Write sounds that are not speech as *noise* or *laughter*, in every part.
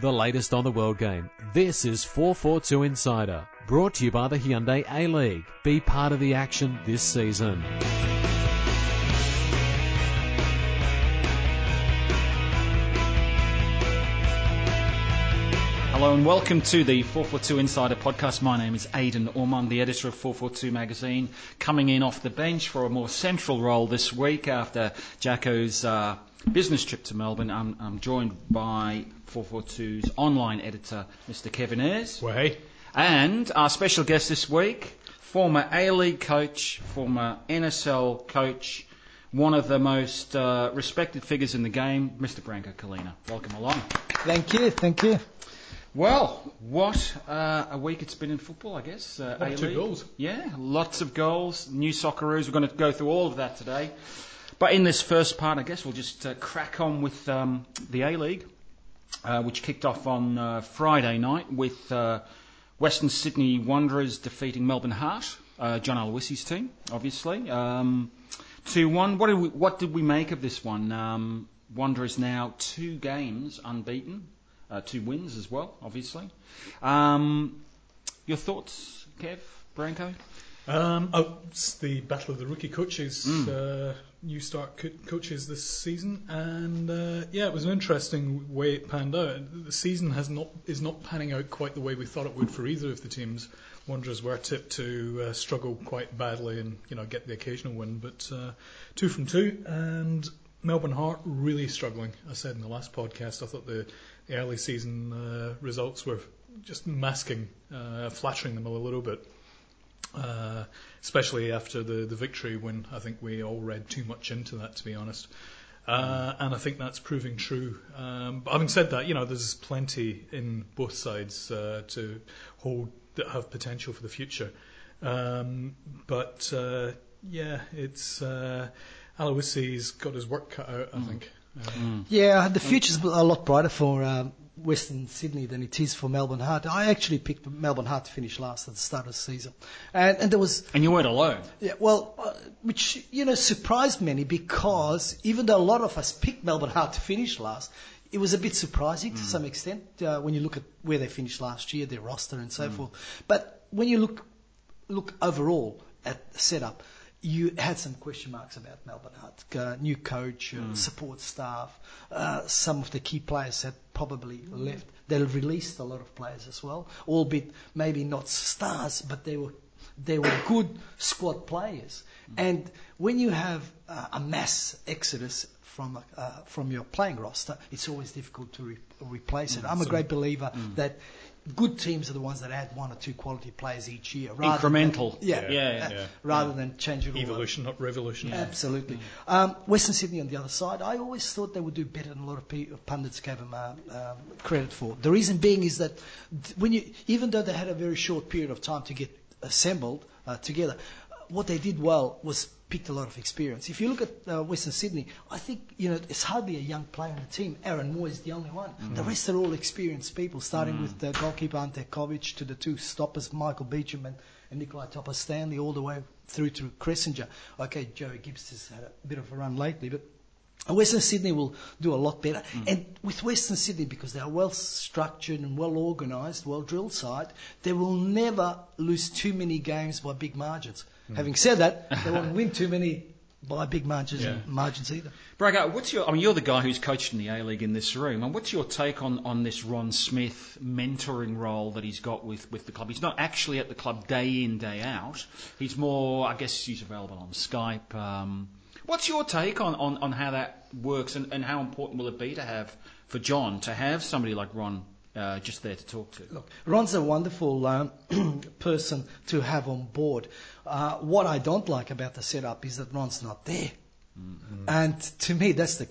the latest on the world game. This is 442 Insider, brought to you by the Hyundai A League. Be part of the action this season. And welcome to the 442 Insider podcast. My name is Aidan Ormond, the editor of 442 magazine, coming in off the bench for a more central role this week after Jacko's uh, business trip to Melbourne. I'm, I'm joined by 442's online editor, Mr. Kevin Ayres. Well, hey. And our special guest this week, former A-League coach, former NSL coach, one of the most uh, respected figures in the game, Mr. Branko Culina. Welcome along. Thank you, thank you. Well, what uh, a week it's been in football, I guess. Uh, two goals. Yeah, lots of goals, new Socceroos. We're going to go through all of that today. But in this first part, I guess we'll just uh, crack on with um, the A-League, uh, which kicked off on uh, Friday night with uh, Western Sydney Wanderers defeating Melbourne Heart, uh, John Aloisi's team, obviously. Um, 2-1. What did, we, what did we make of this one? Um, Wanderers now two games unbeaten, uh, two wins as well, obviously. Um, your thoughts, Kev, Branko? Um, oh, it's the battle of the rookie coaches, Mm. uh, new start co- coaches this season, and uh, yeah, it was an interesting way it panned out. The season has not is not panning out quite the way we thought it would for either of the teams. Wanderers were tipped to uh, struggle quite badly and you know get the occasional win, but uh, two from two, and Melbourne Heart really struggling. I said in the last podcast, I thought the, the early season uh, results were just masking, uh, flattering them a little bit. Uh, especially after the, the victory when I think we all read too much into that, to be honest. Uh, and I think that's proving true. Um, but having said that, you know, there's plenty in both sides uh, to hold that have potential for the future. Um, but uh, yeah, it's uh, Aloisi's got his work cut out, I think. Uh, Yeah, the future's a lot brighter for um, Western Sydney than it is for Melbourne Heart. I actually picked Melbourne Heart to finish last at the start of the season, and, and there was And you weren't alone. yeah, well, uh, which you know surprised many because even though a lot of us picked Melbourne Heart to finish last, it was a bit surprising to some extent uh, when you look at where they finished last year, their roster and so forth. But when you look look overall at the setup, you had some question marks about Melbourne Heart. Uh, new coach, uh, support staff, uh, some of the key players had probably left. They've released a lot of players as well, albeit maybe not stars, but they were they were good squad players. And when you have uh, a mass exodus from uh, from your playing roster, it's always difficult to re- replace it. I'm a great believer that good teams are the ones that add one or two quality players each year. rather than- Incremental. yeah, Yeah, yeah, uh, yeah. rather than change it all. up. evolution, not revolution. Absolutely. Um, Western Sydney on the other side, I always thought they would do better than a lot of pe- pundits gave them uh, um, credit for. The reason being is that when you, even though they had a very short period of time to get assembled uh, together, what they did well was picked a lot of experience. If you look at uh, Western Sydney, I think you know it's hardly a young player in the team. Aaron Mooy is the only one. The rest are all experienced people, starting with the goalkeeper Ante Covic to the two stoppers, Michael Beauchamp and, and Nikolai Topor-Stanley, all the way through to Kresinger. Okay, Joey Gibbs has had a bit of a run lately, but Western Sydney will do a lot better. And with Western Sydney, because they are well structured and well organised, well drilled side, they will never lose too many games by big margins. Having said that, they won't *laughs* win too many by big margins, Yeah. margins either. Braga, what's your? I mean, you're the guy who's coached in the A League in this room, and what's your take on, on this Ron Smith mentoring role that he's got with, with the club? He's not actually at the club day in day out. He's more, I guess, he's available on Skype. Um, what's your take on, on, on how that works, and, and how important will it be to have for John to have somebody like Ron uh, just there to talk to? Look, Ron's a wonderful um, *clears throat* person to have on board. Uh, what I don't like about the setup is that Ron's not there. And to me, that's the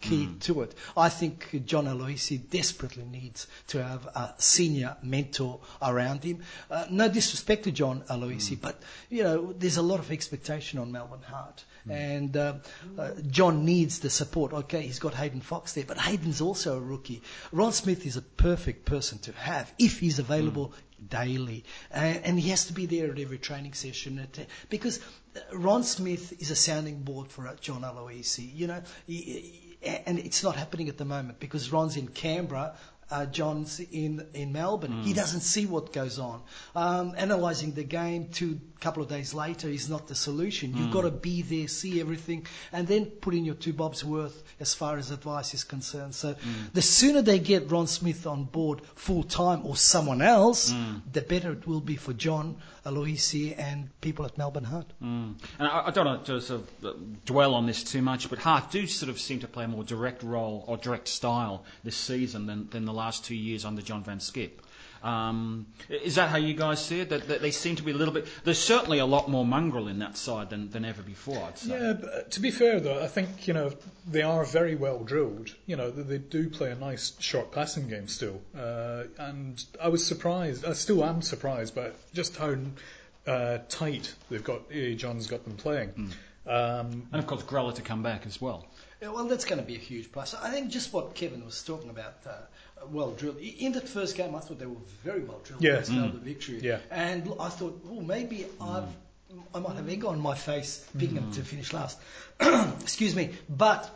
key to it. I think John Aloisi desperately needs to have a senior mentor around him. Uh, no disrespect to John Aloisi, but you know, there's a lot of expectation on Melbourne Heart, and uh, uh, John needs the support. Okay, he's got Hayden Fox there, but Hayden's also a rookie. Ron Smith is a perfect person to have if he's available daily, and, and he has to be there at every training session at, because Ron Smith is a sounding board for uh, John Aloisi. You know, he- he- and it's not happening at the moment because Ron's in Canberra uh, Johns in in Melbourne. He doesn't see what goes on. Um, analyzing the game two couple of days later is not the solution. You've got to be there, see everything, and then put in your two bobs worth as far as advice is concerned. So the sooner they get Ron Smith on board full time or someone else, the better it will be for John Aloisi and people at Melbourne Heart. Mm. And I, I don't want to sort of uh, dwell on this too much, but Heart do sort of seem to play a more direct role or direct style this season than, than the last two years under John van 't Schip. Um, is that how you guys see it? That, that they seem to be a little bit. There's certainly a lot more mongrel in that side than, than ever before. I'd say. Yeah, but uh, to be fair though, I think you know they are very well drilled. You know they, they do play a nice short passing game still, uh, and I was surprised. I still am surprised but just how uh, tight they've got. John's got them playing. Um, And of course, Grella to come back as well. Yeah, well, that's going to be a huge plus. I think just what Kevin was talking about, uh, well drilled. In that first game, I thought they were very well drilled. Yeah. against Melbourne victory. Yeah. And I thought, well, maybe I've, I might have egg on my face picking them to finish last. *clears throat* Excuse me. But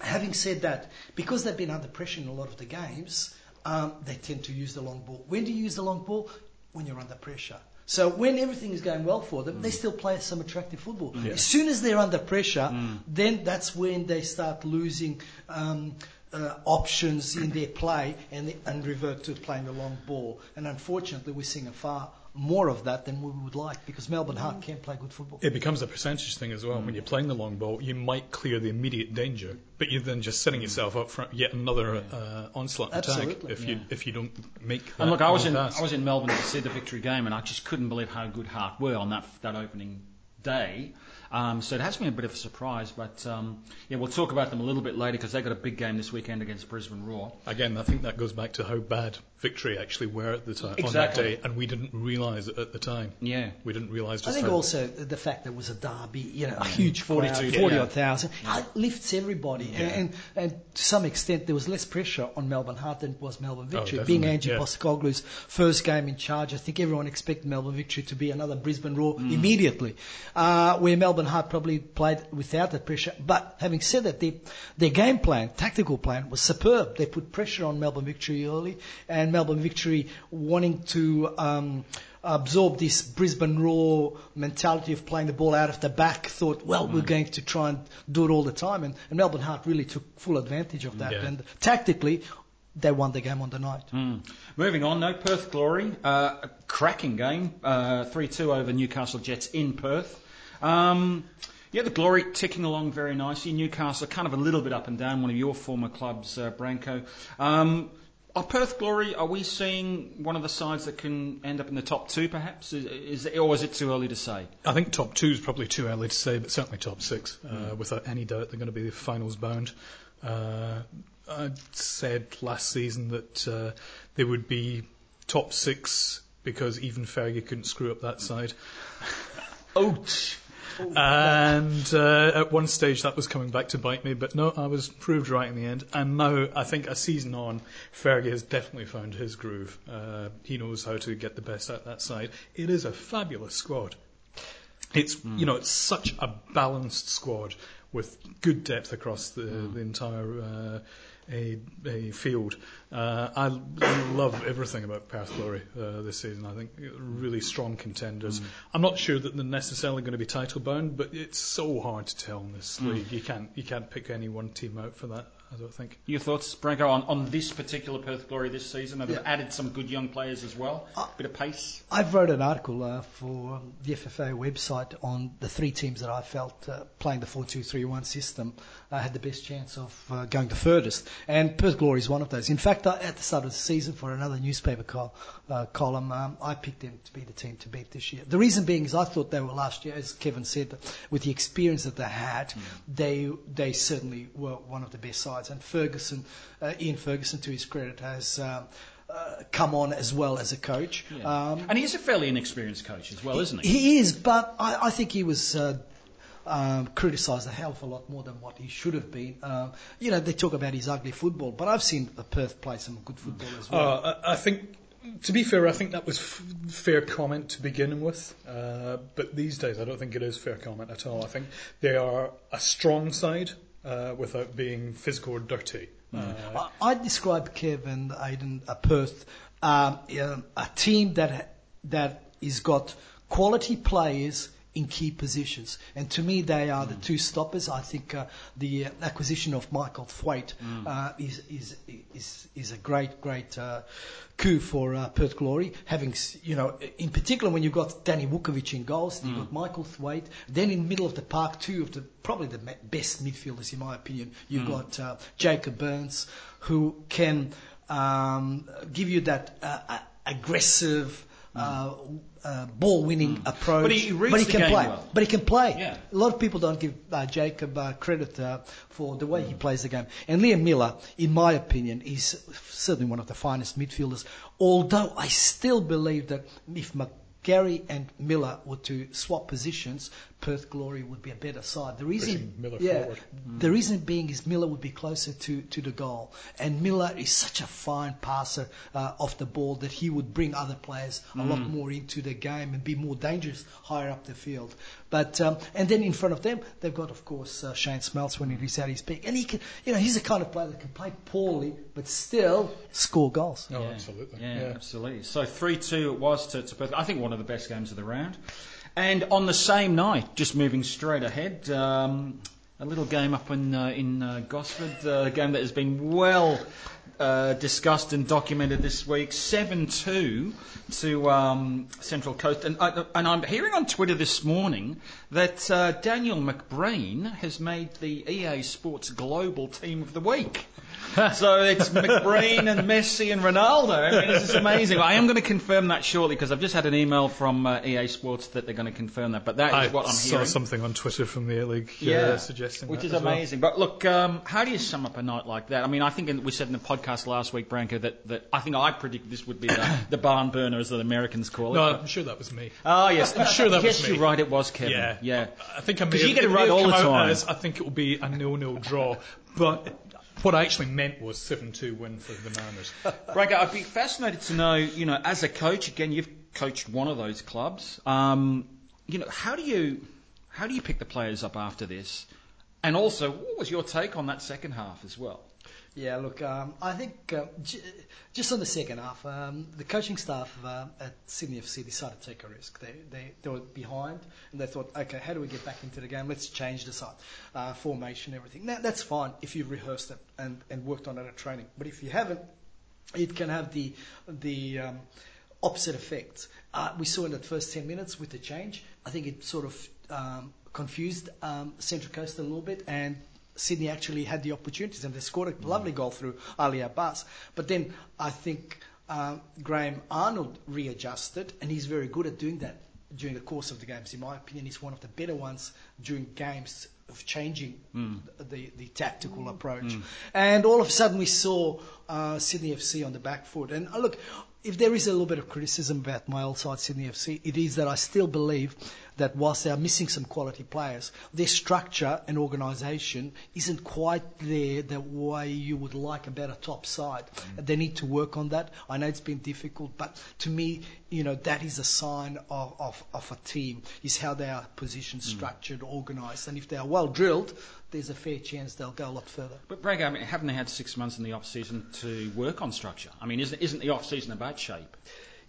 having said that, because they've been under pressure in a lot of the games, um, they tend to use the long ball. When do you use the long ball? When you're under pressure. So when everything is going well for them, they still play some attractive football. As soon as they're under pressure, then that's when they start losing um, uh, options in their play and, and revert to playing the long ball. And unfortunately, we're seeing a far more of that than we would like because Melbourne Heart can play good football. it becomes a percentage thing as well. When you're playing the long ball, you might clear the immediate danger, but you're then just setting yourself up for yet another uh, onslaught attack Absolutely, if you if you don't make. That And look, I was in pass. I was in Melbourne to see the victory game, and I just couldn't believe how good Heart were on that that opening day. Um, so it has been a bit of a surprise, but um, yeah, we'll talk about them a little bit later because they got a big game this weekend against Brisbane Roar. Again, I think that goes back to how bad victory actually were at the time on that day, and we didn't realise it at the time. Yeah. We didn't realise I think how also the fact that it was a derby, you know, a huge 42, 42, 40 yeah. odd thousand, uh, lifts everybody. And, and to some extent, there was less pressure on Melbourne Heart than it was Melbourne Victory. Being definitely, Angie yeah. Postecoglou's first game in charge, I think everyone expected Melbourne Victory to be another Brisbane Roar immediately, uh, where Melbourne Heart probably played without that pressure. But having said that, their, their game plan, tactical plan, was superb. They put pressure on Melbourne Victory early, and Melbourne Victory wanting to um, absorb this Brisbane Roar mentality of playing the ball out of the back, thought, well, we're going to try and do it all the time. And, and Melbourne Heart really took full advantage of that. Yeah. And tactically, they won the game on the night. Mm. Moving on, no Perth Glory, uh, a cracking game, uh, 3-2 over Newcastle Jets in Perth. Um, yeah, the Glory ticking along very nicely. Newcastle kind of a little bit up and down, one of your former clubs, uh, Branko. Um, are Perth Glory, are we seeing one of the sides that can end up in the top two perhaps? Is, is, or is it too early to say? I think top two is probably too early to say, but certainly top six. Uh, without any doubt, they're going to be finals bound. Uh, I said last season that uh, they would be top six because even Fergie couldn't screw up that side. Ouch! And uh, at one stage that was coming back to bite me, but no, I was proved right in the end. And now I think a season on, Fergie has definitely found his groove. Uh, he knows how to get the best out of that side. It is a fabulous squad. It's you know it's such a balanced squad with good depth across the, the entire uh, a, a field. Uh, I love everything about Perth Glory uh, this season. I think really strong contenders. I'm not sure that they're necessarily going to be title bound, but it's so hard to tell in this league. You can't you can't pick any one team out for that. I don't think. Your thoughts, Branko, on, on this particular Perth Glory this season? Have they Yeah. added some good young players as well? Uh, bit of pace? I've wrote an article uh, for the FFA website on the three teams that I felt uh, playing the 4-2-3-1 system uh, had the best chance of uh, going the furthest. And Perth Glory is one of those. In fact, I, at the start of the season for another newspaper col- uh, column, um, I picked them to be the team to beat this year. The reason being is I thought they were last year, as Kevin said, with the experience that they had, they they certainly were one of the best sides. And Ferguson, uh, Ian Ferguson, to his credit, has um, uh, come on as well as a coach. Um, and he's a fairly inexperienced coach as well, isn't he? he is, but I, I think he was uh, um, criticised a hell of a lot more than what he should have been. Um, you know, they talk about his ugly football, but I've seen the Perth play some good football as well. Uh, I think, to be fair, I think that was f- fair comment to begin with. Uh, but these days, I don't think it is fair comment at all. I think they are a strong side uh, without being physical or dirty. Uh, I, I describe Kevin Aiden, uh, Perth, um, um, a team that that is got quality players in key positions, and to me they are the two stoppers. I think uh, the uh, acquisition of Michael Thwaite uh, is, is is is a great great uh, coup for uh, Perth Glory. Having you know, in particular when you've got Danny Vukovic in goals, you've got Michael Thwaite, then in the middle of the park, two of the probably the best midfielders in my opinion. You've got uh, Jacob Burns, who can um, give you that uh, aggressive. Uh, uh, ball-winning approach, But he reads the can play. well. But he can play. Yeah. A lot of people don't give uh, Jacob uh, credit uh, for the way he plays the game. And Liam Miller, in my opinion, is certainly one of the finest midfielders. Although I still believe that if McGarry and Miller were to swap positions, Perth Glory would be a better side. The reason, Miller yeah, forward. the reason being is Miller would be closer to, to the goal, and Miller is such a fine passer uh, off the ball that he would bring other players a lot more into the game and be more dangerous higher up the field. But um, and then in front of them, they've got of course uh, Shane Smeltz when he's at his peak, and he can, you know, he's the kind of player that can play poorly but still score goals. oh, absolutely. Yeah, absolutely. So 3 2 it was to, to Perth. I think one of the best games of the round. And on the same night, just moving straight ahead, um, a little game up in, uh, in uh, Gosford, uh, a game that has been well uh, discussed and documented this week 7 2 to um, Central Coast. And, I, and I'm hearing on Twitter this morning that uh, Daniel McBreen has made the EA Sports Global Team of the Week. *laughs* so it's McBreen and Messi and Ronaldo. I mean, this is amazing. I am going to confirm that shortly because I've just had an email from uh, EA Sports that they're going to confirm that. But that is I what I'm saw hearing. something on Twitter from the A League uh, Yeah, suggesting which is as well. amazing. But look, um, how do you sum up a night like that? I mean, I think in, we said in the podcast last week, Branko, that, that I think I predicted this would be the, *coughs* the barn burner, as the Americans call it. No, I'm sure that was me. Oh yes, I'm sure that yes, was me. you're right. It was Kevin. Yeah, yeah. I think I may have, you get it right all the time. As, I think it will be a nil-nil draw, but what I actually meant was 7-2 win for the Mariners. *laughs* Branko, I'd be fascinated to know, you know, as a coach, again, you've coached one of those clubs. Um, you know, how do you how do you pick the players up after this? And also, what was your take on that second half as well? Yeah, look, um, I think uh, j- just on the second half, um, the coaching staff uh, at Sydney FC decided to take a risk. They, they, they were behind and they thought, okay, how do we get back into the game? Let's change the side, uh, formation, everything. Now, that's fine if you've rehearsed it and, and worked on it at training. But if you haven't, it can have the, the um, opposite effect. Uh, we saw in the first 10 minutes with the change, I think it sort of um, confused um, Central Coast a little bit and Sydney actually had the opportunities and they scored a lovely goal through Ali Abbas. But then I think um, Graham Arnold readjusted and he's very good at doing that during the course of the games. In my opinion, he's one of the better ones during games of changing the, the tactical approach. And all of a sudden we saw uh, Sydney FC on the back foot. And uh, look, if there is a little bit of criticism about my old side, Sydney FC, it is that I still believe that whilst they are missing some quality players, their structure and organisation isn't quite there the way you would like a top side. Mm-hmm. They need to work on that. I know it's been difficult, but to me, you know, that is a sign of, of, of a team, is how they are positioned, mm. structured, organised. And if they are well drilled, there's a fair chance they'll go a lot further. But Branko, I mean, haven't they had six months in the off season to work on structure? I mean, isn't, isn't the off season about shape?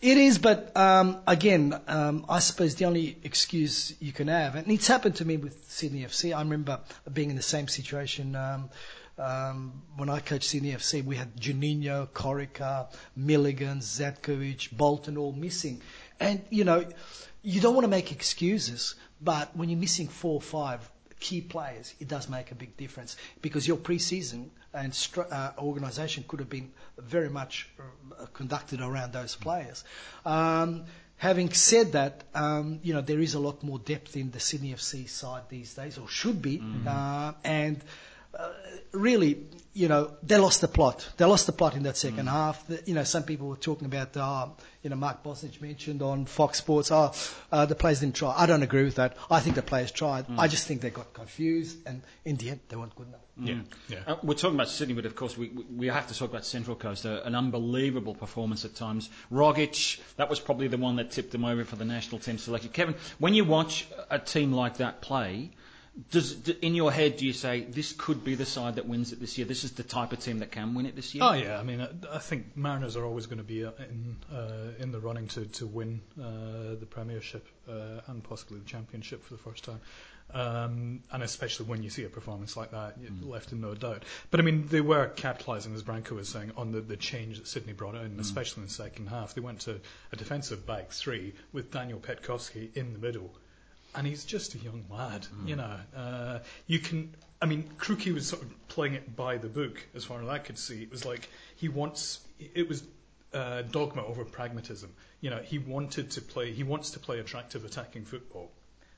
It is, but um, again, um, I suppose the only excuse you can have, and it's happened to me with Sydney FC. I remember being in the same situation um, um, when I coached Sydney FC. We had Juninho, Corica, Milligan, Zatkovic, Bolton all missing, and you know, you don't want to make excuses, but when you're missing four or five key players, it does make a big difference because your pre-season and stru- uh, organisation could have been very much uh, conducted around those players. Um, having said that, um, you know there is a lot more depth in the Sydney FC side these days, or should be, uh, and. Uh, really, you know, they lost the plot. They lost the plot in that second half. The, you know, some people were talking about, uh, you know, Mark Bosnich mentioned on Fox Sports, oh, uh, the players didn't try. I don't agree with that. I think the players tried. I just think they got confused, and in the end, they weren't good enough. Yeah, yeah. Uh, we're talking about Sydney, but of course we, we- we have to talk about Central Coast. Uh, an unbelievable performance at times. Rogic, that was probably the one that tipped them over for the national team selection. Kevin, when you watch a team like that play, does in your head do you say this could be the side that wins it this year? This is the type of team that can win it this year. Oh yeah, I mean, I, I think Mariners are always going to be uh, in uh, in the running to to win uh, the Premiership uh, and possibly the Championship for the first time, um, and especially when you see a performance like that, Mm. left in no doubt. But I mean, they were capitalising, as Branko was saying, on the, the change that Sydney brought in, Mm. especially in the second half. They went to a defensive back three with Daniel Petkowski in the middle and he's just a young lad. You know, uh, you can. I mean, Crookie was sort of playing it by the book, as far as I could see. It was like he wants. It was uh, dogma over pragmatism. You know, he wanted to play. He wants to play attractive attacking football,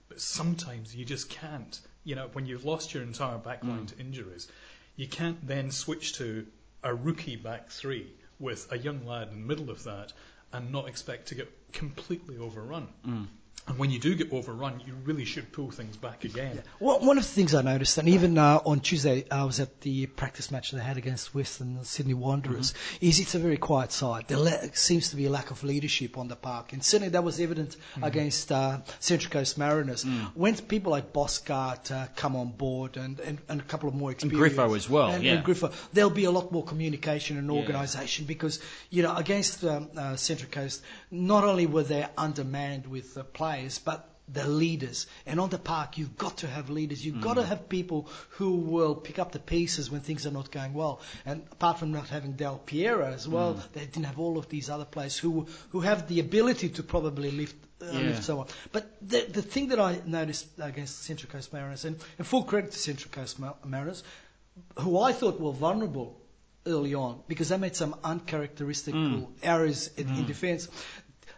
but sometimes you just can't. You know, when you've lost your entire backline to injuries, you can't then switch to a rookie back three with a young lad in the middle of that and not expect to get completely overrun. And when you do get overrun, you really should pull things back again. Well, one of the things I noticed, and even uh, on Tuesday, I was at the practice match they had against Western Sydney Wanderers, is it's a very quiet side. There seems to be a lack of leadership on the park, and certainly that was evident against uh, Central Coast Mariners. When people like Bosschaart uh, come on board and, and, and a couple of more experienced, And Griffo as well, and, yeah. and Griffo, there'll be a lot more communication and organisation because you know against um, uh, Central Coast, not only were they undermanned with uh, players, but the leaders. And on the park, you've got to have leaders. You've got to mm. have people who will pick up the pieces when things are not going well. And apart from not having Del Piero as well, mm. they didn't have all of these other players who who have the ability to probably lift. Uh, Yeah. lift someone. But the the thing that I noticed against Central Coast Mariners, and, and full credit to Central Coast Ma- Mariners, who I thought were vulnerable early on because they made some uncharacteristic mm. errors in, in defence.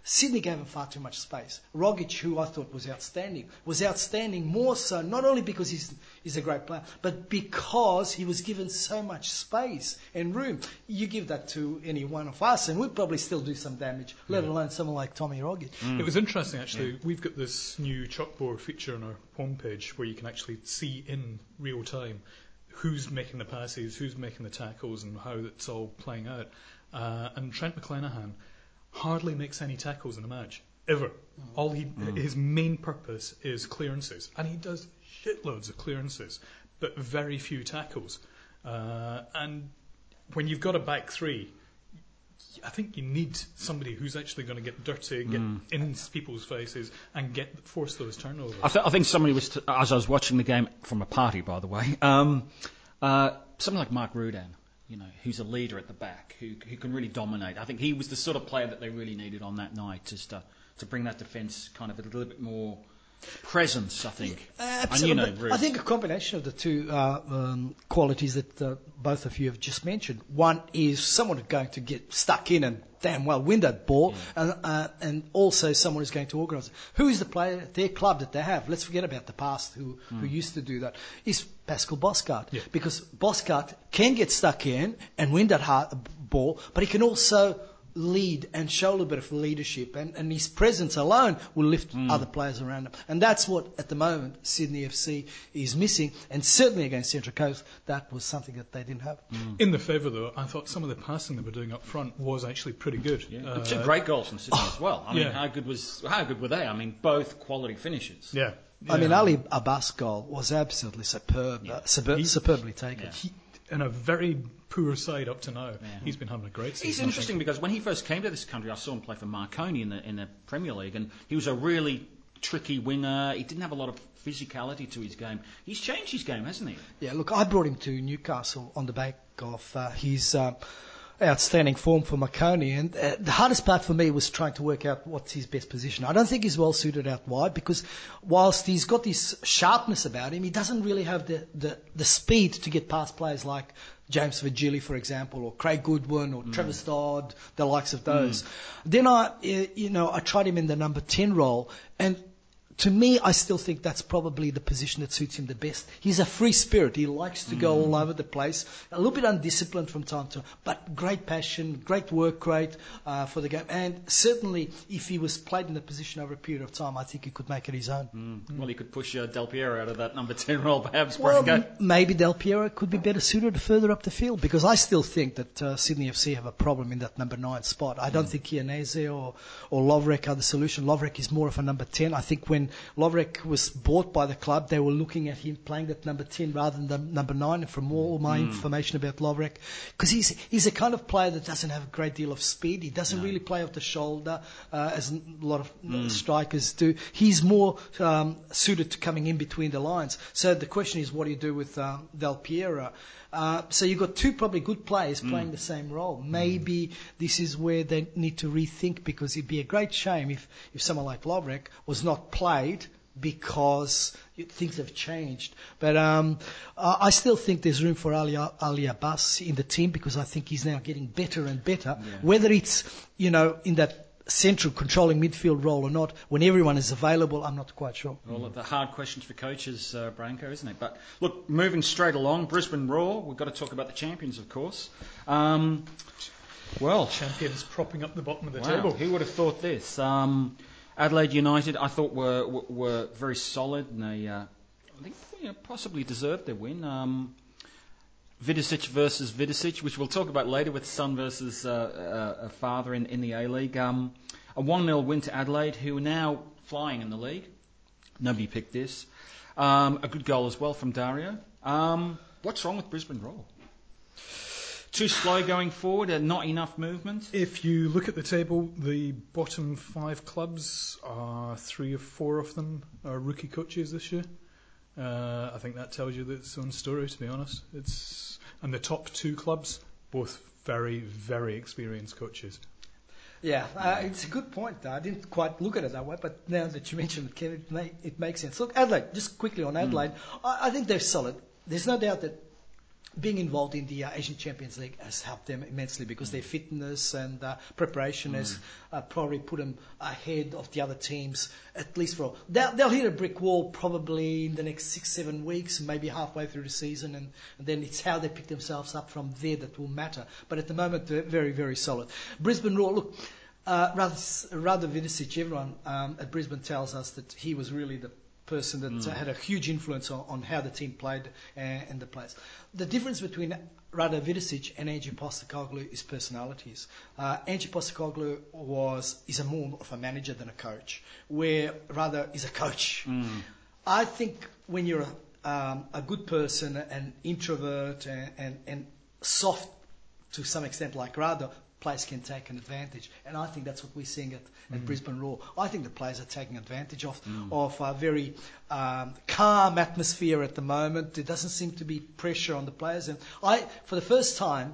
Sydney gave him far too much space. Rogic, who I thought was outstanding, was outstanding more so not only because he's, he's a great player, but because he was given so much space and room. You give that to any one of us, and we'd probably still do some damage, let alone someone like Tommy Rogic. It was interesting actually. We've got this new chalkboard feature on our homepage where you can actually see in real time who's making the passes, who's making the tackles, and how it's all playing out. Uh, and Trent McClenahan hardly makes any tackles in a match ever. All he his main purpose is clearances, and he does shitloads of clearances, but very few tackles. Uh, and when you've got a back three, I think you need somebody who's actually going to get dirty, get in people's faces, and get force those turnovers. I, th- I think somebody was, t- as I was watching the game from a party, by the way, um, uh, something like Mark Rudan, you know, who's a leader at the back, who, who can really dominate. I think he was the sort of player that they really needed on that night, just to, to bring that defence kind of a little bit more presence, I think. And you know, Absolutely. I think a combination of the two uh, um, qualities that uh, both of you have just mentioned. One is someone who's going to get stuck in and damn well win that ball, and, uh, and also someone who's going to organise. it. Who is the player at their club that they have? Let's forget about the past who, who used to do that. Is Pascal Bosschaart. Yeah. Because Bosschaart can get stuck in and win that hard ball, but he can also lead and show a little bit of leadership, and, and his presence alone will lift other players around him. And that's what, at the moment, Sydney FC is missing, and certainly against Central Coast, that was something that they didn't have. In the favour, though, I thought some of the passing they were doing up front was actually pretty good. Yeah. Uh, two great goals from Sydney as well. I mean, yeah. how good was how good were they? I mean, both quality finishes. yeah. I mean, Ali Abbas' goal was absolutely superb, uh, superb superbly taken. Yeah. He, in a very poor side up to now, he's been having a great season. He's interesting because when he first came to this country, I saw him play for Marconi in the in the Premier League, and he was a really tricky winger. He didn't have a lot of physicality to his game. He's changed his game, hasn't he? Yeah, look, I brought him to Newcastle on the back of uh, his uh, outstanding form for Marconi, and uh, the hardest part for me was trying to work out what's his best position. I don't think he's well suited out wide because whilst he's got this sharpness about him, he doesn't really have the, the, the speed to get past players like James Virgili, for example, or Craig Goodwin, or Trevor Stodd, the likes of those. Then I, uh, you know, I tried him in the number 10 role, and to me, I still think that's probably the position that suits him the best. He's a free spirit. He likes to go all over the place, a little bit undisciplined from time to time, but great passion, great work rate uh, for the game. And certainly, if he was played in the position over a period of time, I think he could make it his own. Well, he could push uh, Del Piero out of that number *laughs* 10 role, perhaps. Well, m- maybe Del Piero could be better suited further up the field because I still think that uh, Sydney FC have a problem in that number nine spot. I don't think Chianese or, or Lovrek are the solution. Lovrek is more of a number 10. I think when when Lovrek was bought by the club, they were looking at him playing at number 10 rather than the number 9, from all my information about Lovrek. Because he's, he's a kind of player that doesn't have a great deal of speed. He doesn't really play off the shoulder uh, as a lot of uh, strikers do. He's more um, suited to coming in between the lines. So the question is, what do you do with um, Del Piero? Uh, so you've got two probably good players playing the same role. Maybe this is where they need to rethink because it'd be a great shame if, if someone like Lovrek was not played because things have changed. But um, I still think there's room for Ali, Ali Abbas in the team because I think he's now getting better and better. Whether it's, you know, in that central controlling midfield role or not, when everyone is available, I'm not quite sure. Well, the hard questions for coaches, uh, Branko, isn't it? But look, moving straight along, Brisbane Roar. We've got to talk about the champions, of course. Um, well, Champions propping up the bottom of the wow, table. who would have thought this? Um, Adelaide United, I thought were were, were very solid, and they, uh, I think, you know, possibly deserved their win. Um, Vidosic versus Vidosic, which we'll talk about later with son versus uh, uh, father in, in the A League. Um, a 1 0 win to Adelaide, who are now flying in the league. Nobody picked this. Um, a good goal as well from Dario. Um, what's wrong with Brisbane Roar? Too slow going forward, and not enough movement. If you look at the table, the bottom five clubs are three or four of them are rookie coaches this year. Uh, I think that tells you its own story. To be honest, it's and the top two clubs both very very experienced coaches. Yeah, uh, it's a good point. I didn't quite look at it that way, but now that you mentioned it, Kevin, it, make, it makes sense. Look, Adelaide, just quickly on Adelaide, I, I think they're solid. There's no doubt that being involved in the uh, Asian Champions League has helped them immensely because their fitness and uh, preparation has uh, probably put them ahead of the other teams, at least for. They'll, they'll hit a brick wall probably in the next six, seven weeks, maybe halfway through the season, and, and then it's how they pick themselves up from there that will matter. But at the moment, they're very, very solid. Brisbane Roar, look, uh, rather, Rado Vidosic, everyone um, at Brisbane tells us that he was really the person that uh, had a huge influence on, on how the team played and, and the players. The difference between Rado Vidosic and Angie Postecoglou is personalities. Uh, Angie Postecoglou was is a more of a manager than a coach, where Rado is a coach. I think when you're a, um, a good person, an introvert, and, and, and soft to some extent like Rado, players can take an advantage. And I think that's what we're seeing at, at mm. Brisbane Roar. I think the players are taking advantage of, mm. of a very um, calm atmosphere at the moment. There doesn't seem to be pressure on the players. And I, for the first time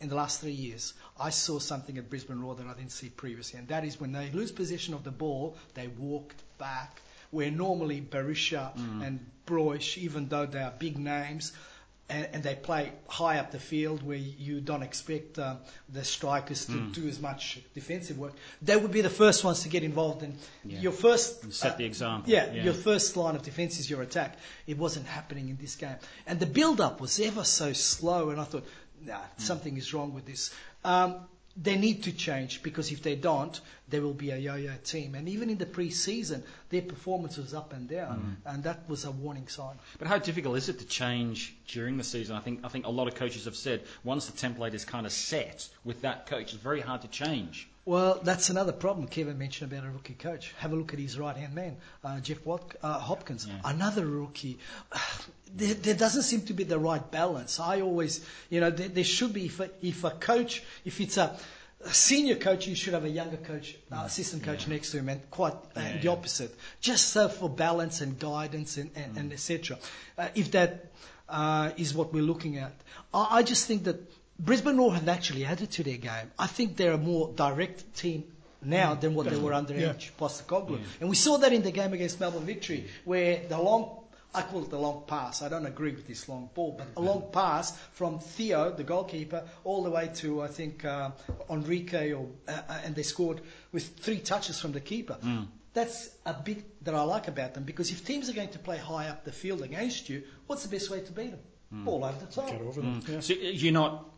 in the last three years, I saw something at Brisbane Roar that I didn't see previously. And that is when they lose possession of the ball, they walked back. Where normally Berisha mm. and Broich, even though they are big names, and, and they play high up the field where you don't expect uh, the strikers to do as much defensive work. They would be the first ones to get involved in Yeah. your first And set uh, the example. Yeah, Yeah. your first line of defence is your attack. It wasn't happening in this game, and the build-up was ever so slow. And I thought, nah, something is wrong with this. Um, they need to change because if they don't, there will be a yo-yo team. And even in the pre-season, their performance was up and down, mm. and that was a warning sign. But how difficult is it to change during the season? I think I think a lot of coaches have said once the template is kind of set with that coach, it's very hard to change. Well, that's another problem Kevin mentioned about a rookie coach. Have a look at his right-hand man, uh, Jeff Wat- uh, Hopkins, Yeah. another rookie. *sighs* There, there doesn't seem to be the right balance. I always, you know, there, there should be if a, if a coach, if it's a, a senior coach, you should have a younger coach, uh, assistant coach next to him, and quite uh, Yeah, the yeah. opposite, just so for balance and guidance and, and, and etc. Uh, if that uh, is what we're looking at, I, I just think that Brisbane Roar have actually added to their game. I think they're a more direct team now than what they were under Yeah. Ange Postecoglou. And we saw that in the game against Melbourne Victory, where the long, I call it the long pass. I don't agree with this long ball, but a long pass from Theo, the goalkeeper, all the way to I think uh, Enrique, or uh, uh, and they scored with three touches from the keeper. That's a bit that I like about them because if teams are going to play high up the field against you, what's the best way to beat them? Ball over the top. Get over them. Yeah. So you're not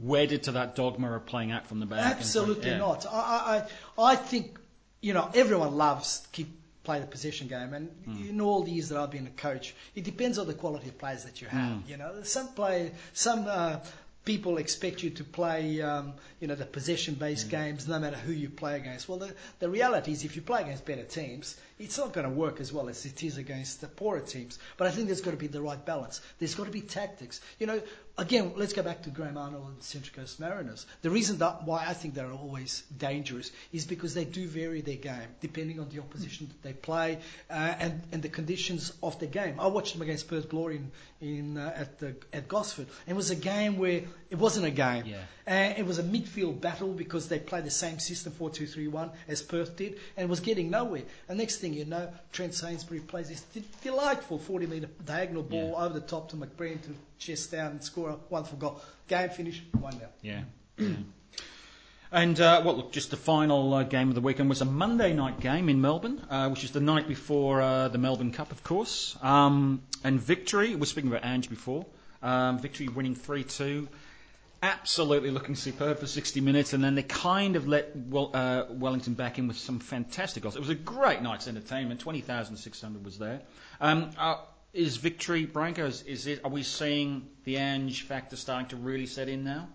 wedded to that dogma of playing out from the back. and- Absolutely yeah. not. I, I, I think, you know, everyone loves keep play the possession game, and in all the years that I've been a coach, it depends on the quality of players that you have. You know, some play, some uh, people expect you to play, um, you know, the possession-based games, no matter who you play against. Well, the, the reality is, if you play against better teams, it's not going to work as well as it is against the poorer teams. But I think there's got to be the right balance. There's got to be tactics. You know, again, let's go back to Graham Arnold and Central Coast Mariners. The reason that why I think they're always dangerous is because they do vary their game depending on the opposition that they play uh, and, and the conditions of the game. I watched them against Perth Glory in, in uh, at the at Gosford. And it was a game where it wasn't a game. Yeah. And it was a midfield battle because they played the same system 4-2-3-1 as Perth did, and was getting nowhere. And next thing you know, Trent Sainsbury plays this de- delightful 40-metre diagonal ball Yeah. over the top to McBreen to chest down and score a wonderful goal. Game finished, one down. Yeah. yeah. *clears throat* And uh, well, look, just the final uh, game of the weekend was a Monday night game in Melbourne, uh, which is the night before uh, the Melbourne Cup, of course. Um, and victory. We were speaking about Ange before. Um, victory winning three two. Absolutely looking superb for 60 minutes, and then they kind of let well, uh, Wellington back in with some fantastic goals. It was a great night's entertainment. 20,600 was there. Um, uh, is victory, Branko? Is, is it? Are we seeing the Ange factor starting to really set in now?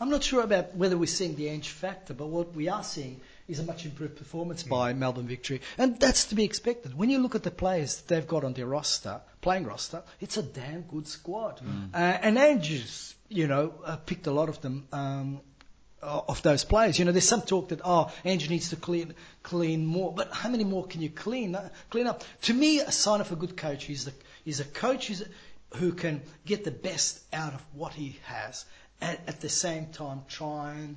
I'm not sure about whether we're seeing the Ange factor, but what we are seeing is a much improved performance by Melbourne Victory, and that's to be expected. When you look at the players they've got on their roster, playing roster, it's a damn good squad. Uh, and Ange's, you know, uh, picked a lot of them. Um, uh, of those players, you know, there's some talk that oh, Ange needs to clean clean more, but how many more can you clean uh, clean up? To me, a sign of a good coach is the, is a coach who's, who can get the best out of what he has, and at the same time try and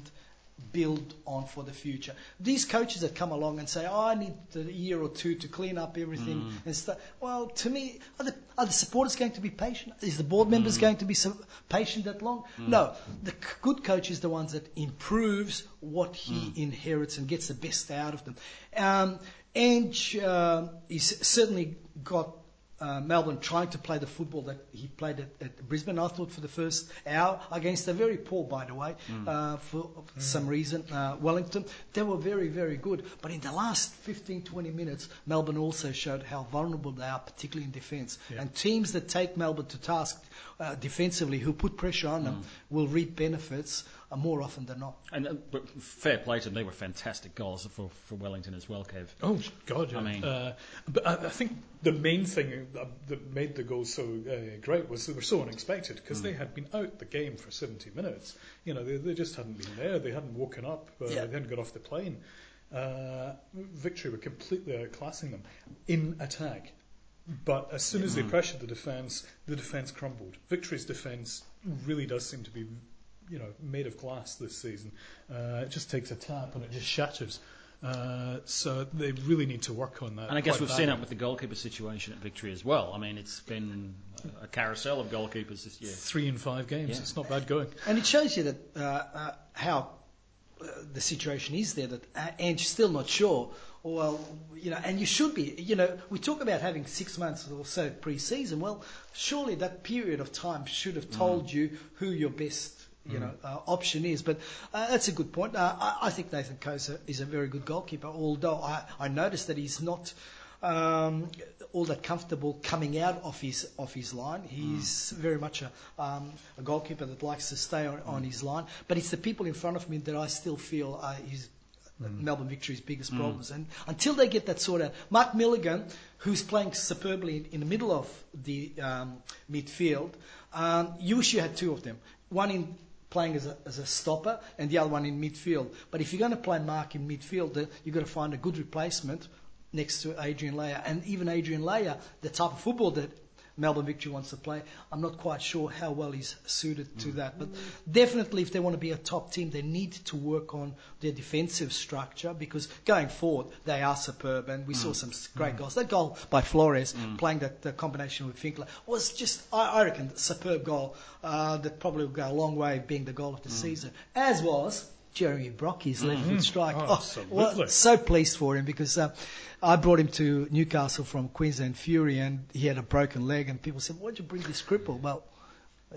build on for the future. These coaches that come along and say, "Oh, I need a year or two to clean up everything and stuff." Well, to me, are the, are the supporters going to be patient? Is the board members going to be so patient that long? No. The c- good coach is the ones that improves what he inherits and gets the best out of them. Um, Ange uh, is certainly got uh, Melbourne trying to play the football that he played at, at Brisbane. I thought for the first hour against a very poor, by the way, uh, for some reason, uh, Wellington. They were very, very good. But in the last 15, 20 minutes, Melbourne also showed how vulnerable they are, particularly in defence. And teams that take Melbourne to task uh, defensively, who put pressure on them, will reap benefits more often than not. And uh, but fair play to them, they were fantastic goals for, for Wellington as well, Kev. Oh God! Yeah. I mean- uh, but I, I think the main thing uh, that made the goals so uh, great was they were so unexpected because they had been out the game for 70 minutes. You know, they, they just hadn't been there. They hadn't woken up. Uh, Yeah. They hadn't got off the plane. Uh, Victory were completely outclassing them in attack. But as soon as they pressured the defence, the defence crumbled. Victory's defence really does seem to be, you know, made of glass this season. Uh, it just takes a tap and it just shatters. Uh, so they really need to work on that. And I guess we've seen badly. it with the goalkeeper situation at Victory as well. I mean, it's been a carousel of goalkeepers this year. three in five games. Yeah. It's not bad going. And it shows you that uh, uh, how uh, the situation is there that uh, Ange's still not sure. Well, you know, and you should be. You know, we talk about having six months or so pre-season. Well, surely that period of time should have told you who your best. You know, uh, option is, but uh, that's a good point. Uh, I, I think Nathan Kosa is a very good goalkeeper. Although I, I noticed that he's not um, all that comfortable coming out of his off his line. He's very much a, um, a goalkeeper that likes to stay on, on his line. But it's the people in front of me that I still feel are his Melbourne Victory's biggest problems. And until they get that sort of Mark Milligan, who's playing superbly in, in the middle of the um, midfield, um, you wish you had two of them. One in playing as a, as a stopper and the other one in midfield. But if you're going to play Mark in midfield, you've got to find a good replacement next to Adrian Leijer. And even Adrian Leijer, the type of football that Melbourne Victory wants to play, I'm not quite sure how well he's suited to that. But definitely, if they want to be a top team, they need to work on their defensive structure because going forward, they are superb. And we saw mm. some great mm. goals. That goal by Flores, mm. playing that combination with Finkler, was just, I, I reckon, a superb goal uh, that probably will go a long way being the goal of the season, as was. Jeremy Brockie's left foot strike. Oh, Oh, well, so pleased for him because uh, I brought him to Newcastle from Queensland Fury and he had a broken leg and people said, why'd you bring this cripple? Well,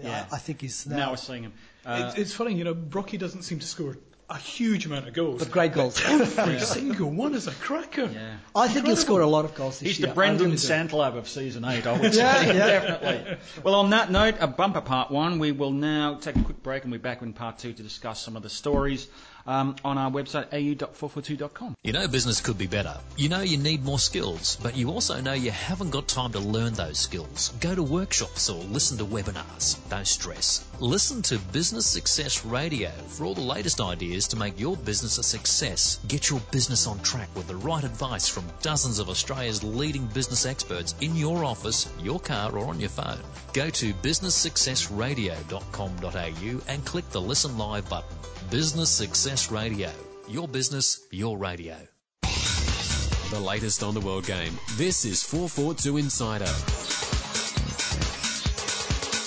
Yeah. I, I think he's Now now. we're seeing him. Uh, it's, it's funny, you know, Brockie doesn't seem to score a huge amount of goals. But great goals. Every single one is a cracker. Yeah. I think he'll score a lot of goals this year. He's year. the Brendan really. Santalab of season eight, I would *laughs* say. Yeah, yeah. Definitely. Well, on that note, a bumper part one. We will now take a quick break and we'll be back in part two to discuss some of the stories um, on our website, au.442.com. You know business could be better. You know you need more skills, but you also know you haven't got time to learn those skills. Go to workshops or listen to webinars. Don't stress. Listen to Business Success Radio for all the latest ideas to make your business a success. Get your business on track with the right advice from dozens of Australia's leading business experts in your office, your car, or on your phone. Go to businesssuccessradio.com.au and click the Listen Live button. Business Success Radio. Your business, your radio. The latest on the world game. This is 442 Insider.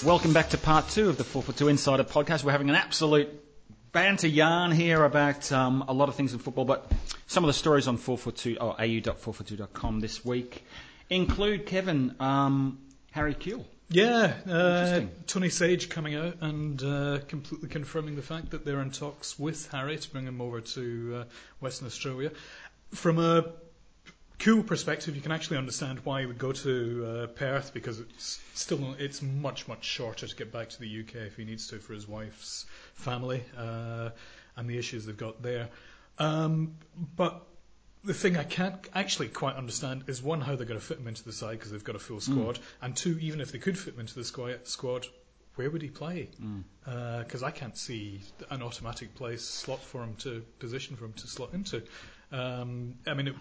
Welcome back to part two of the 442 Insider podcast. We're having an absolute banter yarn here about um, a lot of things in football, but some of the stories on 442 or au.442.com this week include Kevin um, Harry Kewell. Yeah, uh, Tony Sage coming out and uh, completely confirming the fact that they're in talks with Harry to bring him over to uh, Western Australia. From a cool perspective, you can actually understand why he would go to uh, Perth because it's still it's much much shorter to get back to the UK if he needs to for his wife's family uh, and the issues they've got there. Um, but the thing I can't actually quite understand is one, how they're going to fit him into the side because they've got a full squad, and two, even if they could fit him into the squa- squad, where would he play? Because I can't see an automatic place slot for him to position for him to slot into. Um, I mean, it,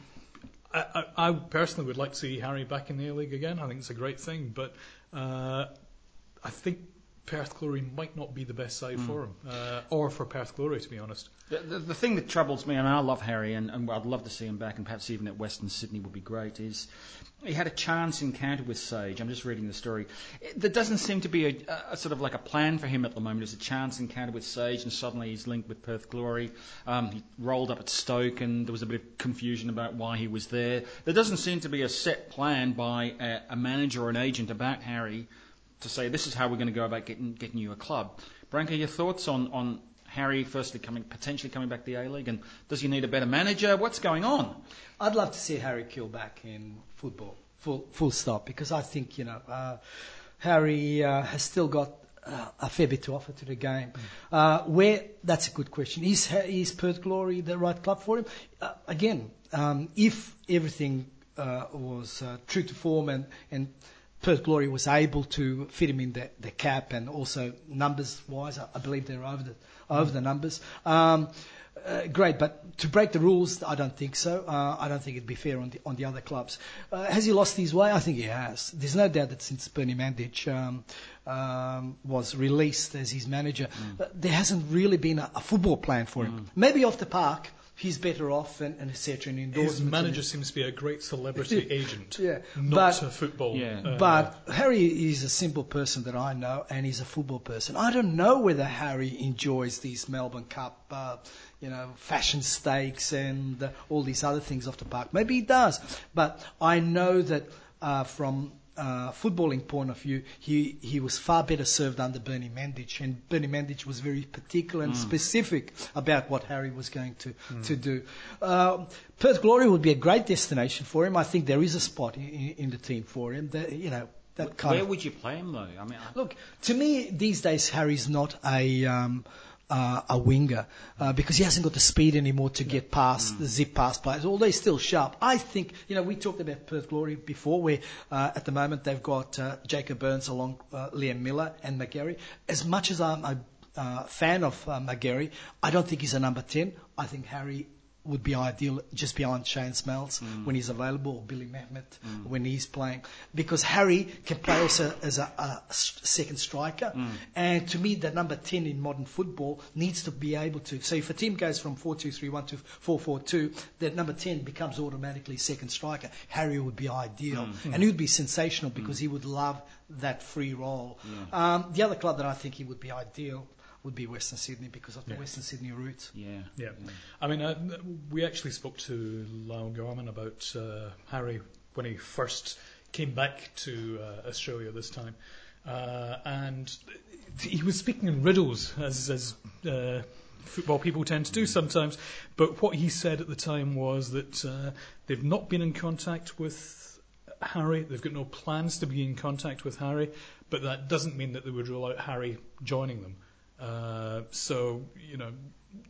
I, I, I personally would like to see Harry back in the A League again. I think it's a great thing, but uh, I think Perth Glory might not be the best side for him, uh, or for Perth Glory, to be honest. The, the, the thing that troubles me, and I love Harry, and, and I'd love to see him back, and perhaps even at Western Sydney would be great, is he had a chance encounter with Sage. I'm just reading the story. It, there doesn't seem to be a, a sort of like a plan for him at the moment. It's a chance encounter with Sage, and suddenly he's linked with Perth Glory. Um, he rolled up at Stoke, and there was a bit of confusion about why he was there. There doesn't seem to be a set plan by a, a manager or an agent about Harry to say this is how we're going to go about getting getting you a club. Branko, your thoughts on on Harry firstly coming potentially coming back to the A League, and does he need a better manager? What's going on? I'd love to see Harry Kewell back in football, full full stop, because I think you know uh, Harry uh, has still got uh, a fair bit to offer to the game. Uh, where that's a good question. Is is Perth Glory the right club for him? Uh, again, um, if everything uh, was uh, true to form and and Perth Glory was able to fit him in the, the cap and also numbers wise, I, I believe they're over the over the numbers. Um, uh, great, but to break the rules, I don't think so. Uh, I don't think it'd be fair on the on the other clubs. Uh, has he lost his way? I think he has. There's no doubt that since Bernie Mandic um, um, was released as his manager, uh, there hasn't really been a, a football plan for him. Maybe off the park, he's better off and, and etc. And His manager seems to be a great celebrity *laughs* agent, Yeah, not but- a football. Yeah. uh, But Harry is a simple person that I know, and he's a football person. I don't know whether Harry enjoys these Melbourne Cup, uh, you know, fashion stakes and uh, all these other things off the park. Maybe he does, but I know that uh, from uh, footballing point of view, he, he was far better served under Bernie Mandic, and Bernie Mandic was very particular and specific about what Harry was going to to do. Uh, Perth Glory would be a great destination for him. I think there is a spot in, in, in the team for him. That, you know, that kind Where of would you play him though? I mean, I- Look, to me, these days, Harry's not a um, uh, a winger uh, because he hasn't got the speed anymore to get past the zip past players, although he's still sharp. I think, you know, we talked about Perth Glory before, where uh, at the moment they've got uh, Jacob Burns along uh, Liam Miller and McGarry. As much as I'm a uh, fan of uh, McGarry, I don't think he's a number 10. I think Harry would be ideal just behind Shane Smeltz mm. when he's available, or Billy Mehmet mm. when he's playing, because Harry can play also as a, a second striker. Mm. And to me, the number 10 in modern football needs to be able to. So if a team goes from 4-2-3-1 to 4-4-2, that number 10 becomes automatically second striker. Harry would be ideal, and he would be sensational because he would love that free role. Um, the other club that I think he would be ideal would be Western Sydney because of the Western Sydney roots. yeah. Yeah. I mean, uh, we actually spoke to Lyall Gorman about uh, Harry when he first came back to uh, Australia this time. Uh, and he was speaking in riddles, as, as uh, football people tend to do sometimes. But what he said at the time was that uh, they've not been in contact with Harry. They've got no plans to be in contact with Harry, but that doesn't mean that they would rule out Harry joining them. Uh, so you know,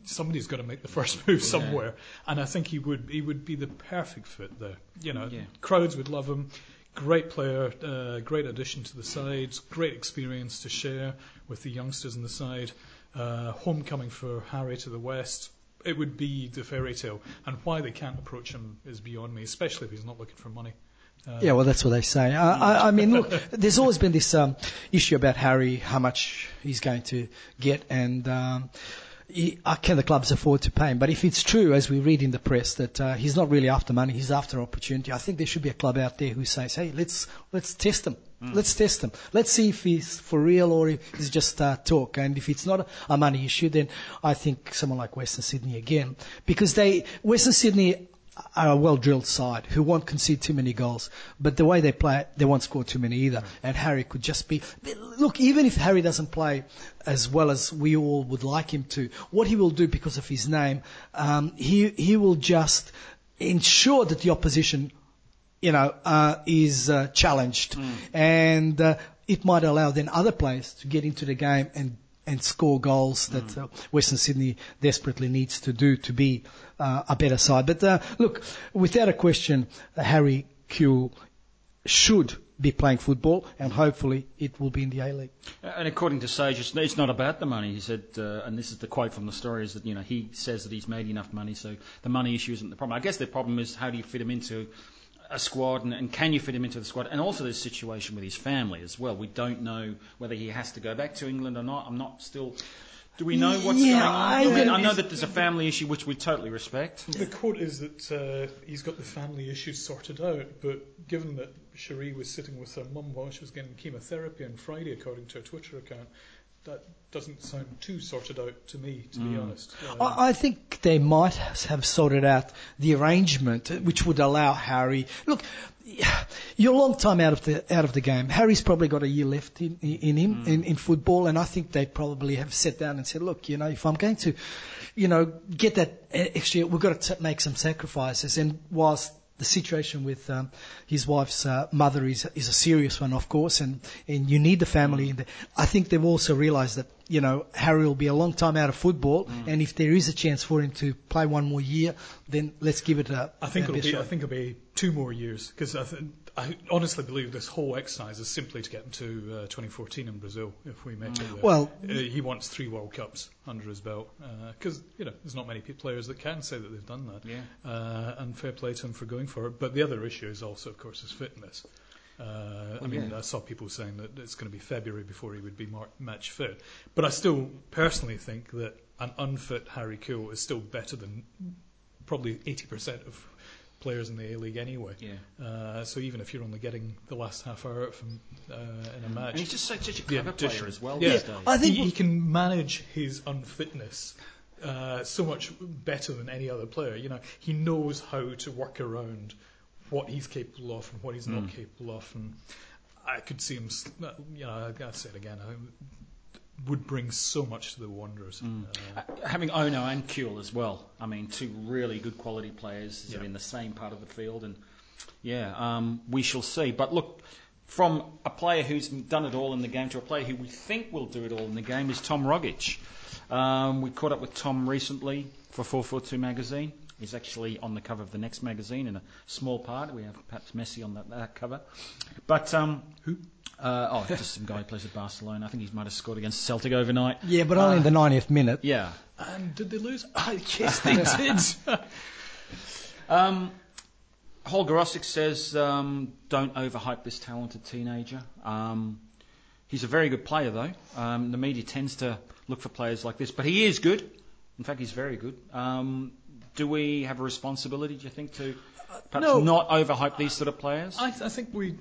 somebody's got to make the first *laughs* move somewhere, and I think he would he would be the perfect fit there. You know, Yeah. crowds would love him. Great player, uh, great addition to the sides, great experience to share with the youngsters in the side. Uh, homecoming for Harry to the west. It would be the fairy tale, and why they can't approach him is beyond me, especially if he's not looking for money. Uh, Yeah, well, that's what they say. I, I, I mean, look, there's always been this um, issue about Harry, how much he's going to get, and um, he, uh, can the clubs afford to pay him? But if it's true, as we read in the press, that uh, he's not really after money, he's after opportunity, I think there should be a club out there who says, hey, let's let's test him. Let's test him. Let's see if he's for real or if he's just uh, talk. And if it's not a money issue, then I think someone like Western Sydney again, because they Western Sydney are a well-drilled side who won't concede too many goals, but the way they play, they won't score too many either. And Harry could just be look. Even if Harry doesn't play as well as we all would like him to, what he will do because of his name, um, he he will just ensure that the opposition you know, uh, is uh, challenged, and uh, it might allow then other players to get into the game and and score goals that uh, Western Sydney desperately needs to do to be uh, a better side. But uh, look, without a question, uh, Harry Kewell should be playing football, and hopefully it will be in the A League. And according to Sage, it's, it's not about the money. He said, uh, and this is the quote from the story, is that you know he says that he's made enough money, so the money issue isn't the problem. I guess the problem is how do you fit him into a squad, and, and can you fit him into the squad? And also this situation with his family as well. We don't know whether he has to go back to England or not. I'm not still. Do we know what's Yeah, going on? I I, mean, mean, I know that there's a family issue which we totally respect. The quote is that uh, he's got the family issues sorted out, but given that Sheree was sitting with her mum while she was getting chemotherapy on Friday, according to her Twitter account, that doesn't sound too sorted out to me, to be mm. honest. Uh, I um, I think they might have sorted out the arrangement uh, which would allow Harry. Look, *sighs* you're a long time out of the out of the game. Harry's probably got a year left in, in him mm. in, in football, and I think they probably have sat down and said, "Look, you know, if I'm going to, you know, get that extra, we've got to t- make some sacrifices." And whilst the situation with um, his wife's uh, mother is is a serious one, of course, and and you need the family. The, I think they've also realised that you know Harry will be a long time out of football, and if there is a chance for him to play one more year, then let's give it a. I think it'll be. shot. I think it'll be two more years because I, th- I honestly believe this whole exercise is simply to get him to uh, 2014 in Brazil if we make it there. Well- uh, he wants three World Cups under his belt because you know there's not many players that can say that they've done that. Yeah. Uh, and fair play to him for going for it. But the other issue is also, of course, his fitness. Uh, I mean, yeah. I saw people saying that it's going to be February before he would be mar- match fit. But I still personally think that an unfit Harry Kewell is still better than probably 80% of players in the A League anyway. Yeah. Uh, so even if you're only getting the last half hour out from uh, in a match, And he's just such, such a the clever player as well Yeah, these days. I think he, he can manage his unfitness uh, so much better than any other player. You know, he knows how to work around what he's capable of and what he's not capable of, and I could see him. You know, I say it again. I would bring so much to the Wanderers. Uh, Uh, having Ono and Kewell as well. I mean, two really good quality players Yeah. in the same part of the field, and yeah, um, we shall see. But look, from a player who's done it all in the game to a player who we think will do it all in the game is Tom Rogic. Um, we caught up with Tom recently for 442 magazine. He's actually on the cover of the next magazine in a small part. We have perhaps Messi on that, that cover. But um, who? Uh, oh, just some guy who plays at Barcelona. I think he might have scored against Celtic overnight. yeah, but only in the 90th minute. Yeah, and did they lose? *laughs* Ah, yes, they did. *laughs* Um, Holger Osieck says, um, don't overhype this talented teenager. Um, he's a very good player, though. Um, the media tends to look for players like this, but he is good. In fact, he's very good. Um, do we have a responsibility, do you think, to perhaps no. not overhype these sort of players? I, I think we,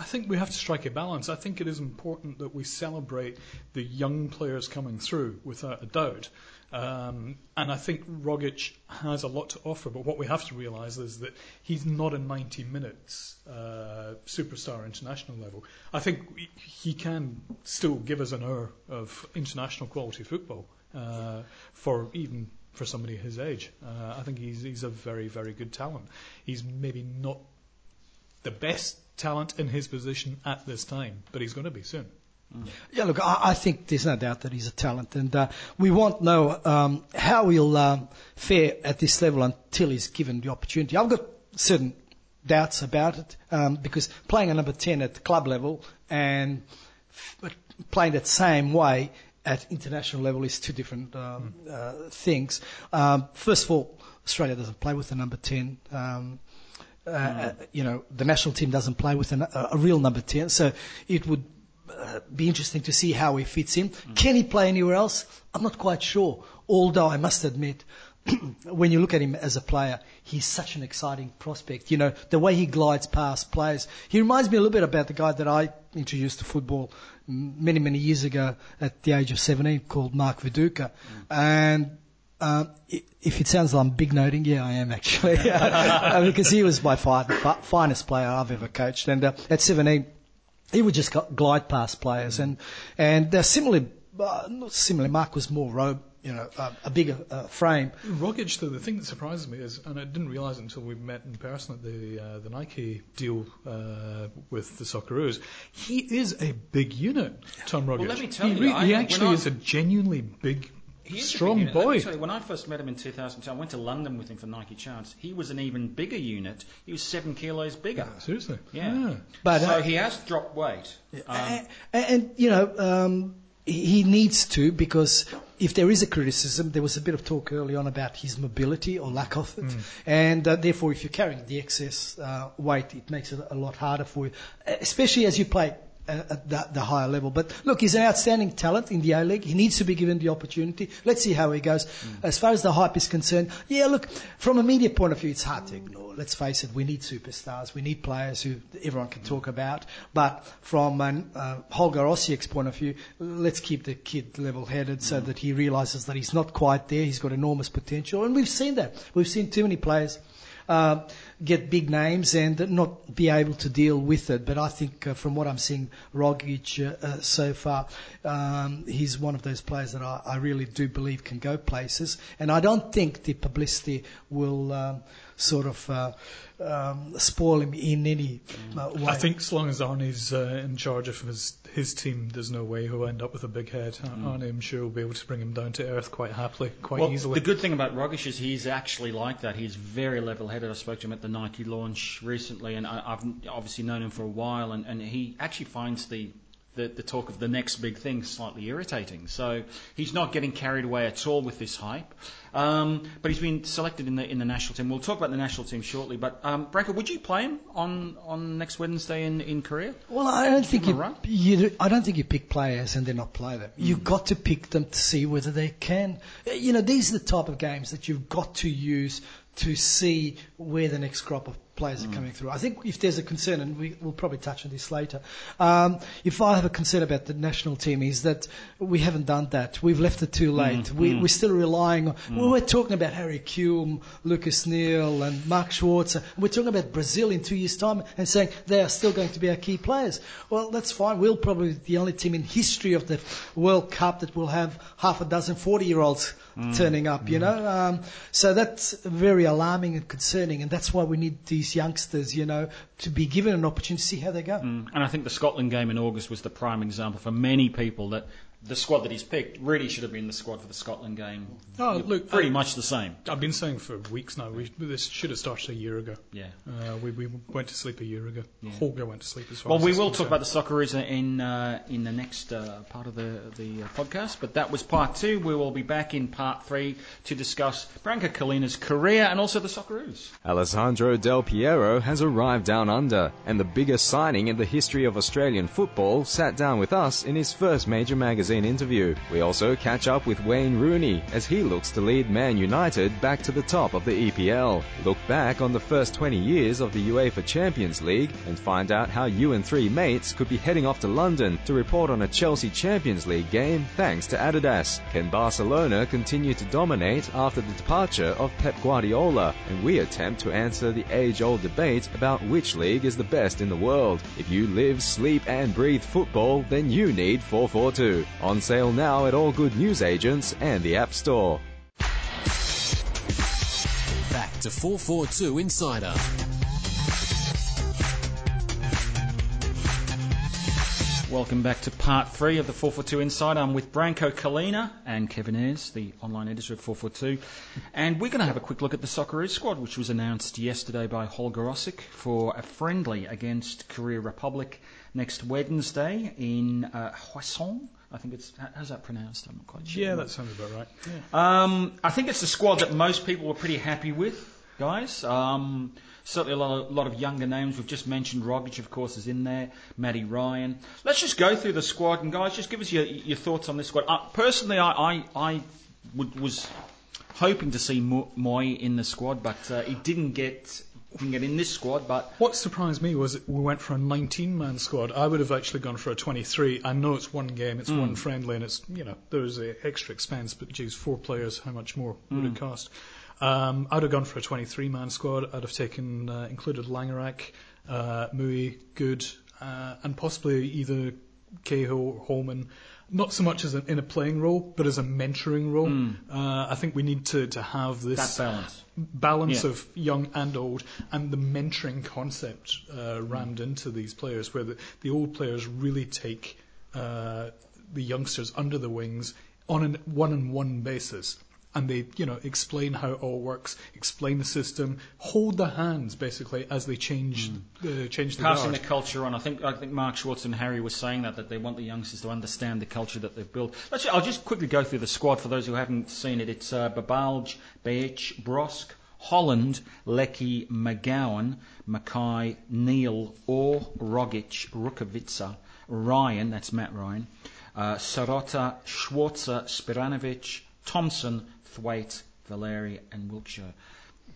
I think we have to strike a balance. I think it is important that we celebrate the young players coming through, without a doubt. Um, and I think Rogic has a lot to offer. But what we have to realise is that he's not a 90 minutes uh, superstar international level. I think he can still give us an hour of international quality football uh, for even for somebody his age. Uh, I think he's he's a very very good talent. He's maybe not the best talent in his position at this time, but he's going to be soon. Yeah, look, I, I think there's no doubt that he's a talent, and uh, we won't know um, how he'll um, fare at this level until he's given the opportunity. I've got certain doubts about it um, because playing a number 10 at the club level and f- playing that same way at international level is two different um, uh, things. Um, first of all, Australia doesn't play with a number 10. Um, uh, uh, you know, the national team doesn't play with an, a, a real number 10, so it would uh, be interesting to see how he fits in. Can he play anywhere else? I'm not quite sure. Although I must admit, *clears throat* when you look at him as a player, he's such an exciting prospect. You know, the way he glides past players. He reminds me a little bit about the guy that I introduced to football many, many years ago at the age of 17 called Mark Viduka. And um, if it sounds like I'm big noting, yeah, I am actually. *laughs* Because he was by far the finest player I've ever coached. And uh, at 17, he would just glide past players. And, and uh, similarly, uh, not similarly, Mark was more robe, you know, uh, a bigger uh, frame. Rogic, though, the thing that surprises me is, and I didn't realise it until we met in person at the uh, the Nike deal uh, with the Socceroos, he is a big unit, Tom Rogic. Well, let me tell he, you, re- I- he actually I- is a genuinely big, He is a strong unit. Boy. tell you, when I first met him in 2002, I went to London with him for Nike Chance. He was an even bigger unit. He was seven kilos bigger. Seriously. Yeah. But, so uh, he has dropped weight. Um, and, and, you know, um, he he needs to because if there is a criticism, there was a bit of talk early on about his mobility or lack of it, and uh, therefore, if you're carrying the excess uh, weight, it makes it a lot harder for you, especially as you play. At the, the higher level, but look, he's an outstanding talent in the A League. He needs to be given the opportunity. Let's see how he goes. Mm. As far as the hype is concerned, yeah, look, from a media point of view, it's hard to ignore. Let's face it, we need superstars. We need players who everyone can talk mm. about. But from an, uh, Holger Osieck's point of view, let's keep the kid level-headed so mm. that he realizes that he's not quite there. He's got enormous potential, and we've seen that. We've seen too many players. Uh, get big names and not be able to deal with it. But I think uh, from what I'm seeing, Rogic uh, uh, so far, um, he's one of those players that I, I really do believe can go places. And I don't think the publicity will um, sort of uh, um, spoil him in any uh, way. I think as long as Arnie's uh, in charge of his his team, there's no way he'll end up with a big head. Arnie, I'm sure, will be able to bring him down to earth quite happily, quite well, easily. the good thing about Rogic is he's actually like that. He's very level-headed. I spoke to him at the Nike launch recently, and I, I've obviously known him for a while, and, and he actually finds the, the the talk of the next big thing slightly irritating. So he's not getting carried away at all with this hype. Um, but he's been selected in the in the national team. We'll talk about the national team shortly. But um, Branko, would you play him on, on next Wednesday in, in Korea? Well, I don't think you, you. I don't think you pick players and then not play them. You've got to pick them to see whether they can. You know, these are the type of games that you've got to use to see where the next crop of players are hmm. coming through. I think if there's a concern, and we, we'll probably touch on this later, um, if I have a concern about the national team is that we haven't done that. We've left it too hmm. late. We, hmm. We're still relying on. We were talking about Harry Kewell, Lucas Neill, and Mark Schwarzer. We're talking about Brazil in two years' time and saying they are still going to be our key players. Well, that's fine. We'll probably be the only team in history of the World Cup that will have half a dozen 40-year-olds turning up, you know. Um, so that's very alarming and concerning, and that's why we need these youngsters, you know, to be given an opportunity to see how they go. And I think the Scotland game in August was the prime example for many people that the squad that he's picked really should have been the squad for the Scotland game. Oh, look, pretty I- much the same. I've been saying for weeks now, we, this should have started a year ago. Yeah. Uh, we, we went to sleep a year ago. Holger went to sleep as well. Well, as we will talk concerned. about the Socceroos in uh, in the next uh, part of the the uh, podcast, but that was part two. We will be back in part three to discuss Branko Culina's career and also the Socceroos. Alessandro Del Piero has arrived down under, and the biggest signing in the history of Australian football sat down with us in his first major magazine interview. We also catch up with Wayne Rooney as he looks to lead Man United back to the top of the EPL. Look back on the first 20 years of the UEFA Champions League and find out how you and three mates could be heading off to London to report on a Chelsea Champions League game thanks to Adidas. Can Barcelona continue to dominate after the departure of Pep Guardiola? And we attempt to answer the age-old debate about which league is the best in the world. If you live, sleep and breathe football, then you need 442. On sale now at all good news agents and the App Store. Back to 442 Insider. Welcome back to part three of the 442 Insider. I'm with Branko Culina and Kevin Ayres, the online editor of 442. And we're going to have a quick look at the Socceroos squad, which was announced yesterday by Holger Osieck for a friendly against Korea Republic next Wednesday in uh, Hwasong. I think it's, how's that pronounced? I'm not quite sure. Yeah, that sounds about right. Yeah. Um, I think it's a squad that most people were pretty happy with, guys. Um, certainly a lot of, lot of younger names. We've just mentioned Rogic, of course, is in there. Matty Ryan. Let's just go through the squad and guys, just give us your, your thoughts on this squad. Uh, personally, I, I, I would, was hoping to see Mo- Mooy in the squad, but uh, he didn't get didn't get in this squad. But What surprised me was we went for a 19-man squad. I would have actually gone for a 23. I know it's one game, it's one friendly, and it's you know there's a extra expense. But geez, four players, how much more would it cost? Um, I'd have gone for a 23-man squad. I'd have taken uh, included Langerak, uh, Mooy, Good, uh, and possibly either Cahill, or Holman. Not so much as a, in a playing role, but as a mentoring role. Uh, I think we need to, to have this that balance. balance Yeah. of young and old, and the mentoring concept uh, rammed into these players, where the, the old players really take uh, the youngsters under the wings on a one-on-one basis. And they, you know, explain how it all works, explain the system, hold their hands basically as they change, uh, change the Passing guard. the culture on. I think I think Mark Schwartz and Harry were saying that that they want the youngsters to understand the culture that they've built. Let's, I'll just quickly go through the squad for those who haven't seen it. It's uh, Babalj, Behich, Brosque, Holland, Leckie, McGowan, Mackay, Neill, Oar, Rogic, Rukavytsya, Ryan, that's Matt Ryan, uh, Sarota, Schwarzer, Spiranovic, Thompson, Thwaite, Valeri, and Wiltshire.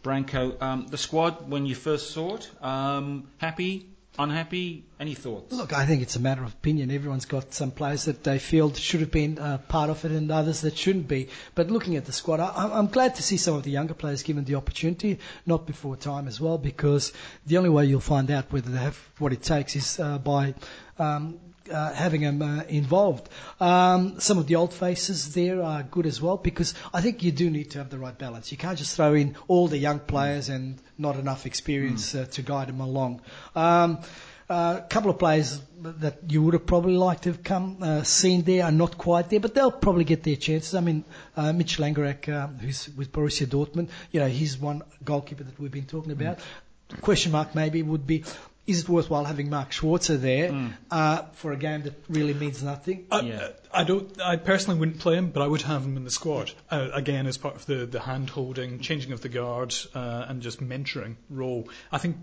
Branko, um, the squad, when you first saw it, um, happy, unhappy, any thoughts? Look, I think it's a matter of opinion. Everyone's got some players that they feel should have been uh, part of it and others that shouldn't be. But looking at the squad, I, I'm- I'm glad to see some of the younger players given the opportunity, not before time as well, because the only way you'll find out whether they have what it takes is uh, by um, uh, having them uh, involved. Um, some of the old faces there are good as well because I think you do need to have the right balance. You can't just throw in all the young players and not enough experience uh, to guide them along. Um, a couple of players that you would have probably liked to have come uh, seen there are not quite there, but they'll probably get their chances. I mean, uh, Mitch Langerak, uh, who's with Borussia Dortmund, you know, he's one goalkeeper that we've been talking about. Question mark maybe would be, is it worthwhile having Mark Schwarzer there uh, for a game that really means nothing? I, Yeah. I don't. I personally wouldn't play him, but I would have him in the squad uh, again as part of the the hand holding, changing of the guard, uh, and just mentoring role. I think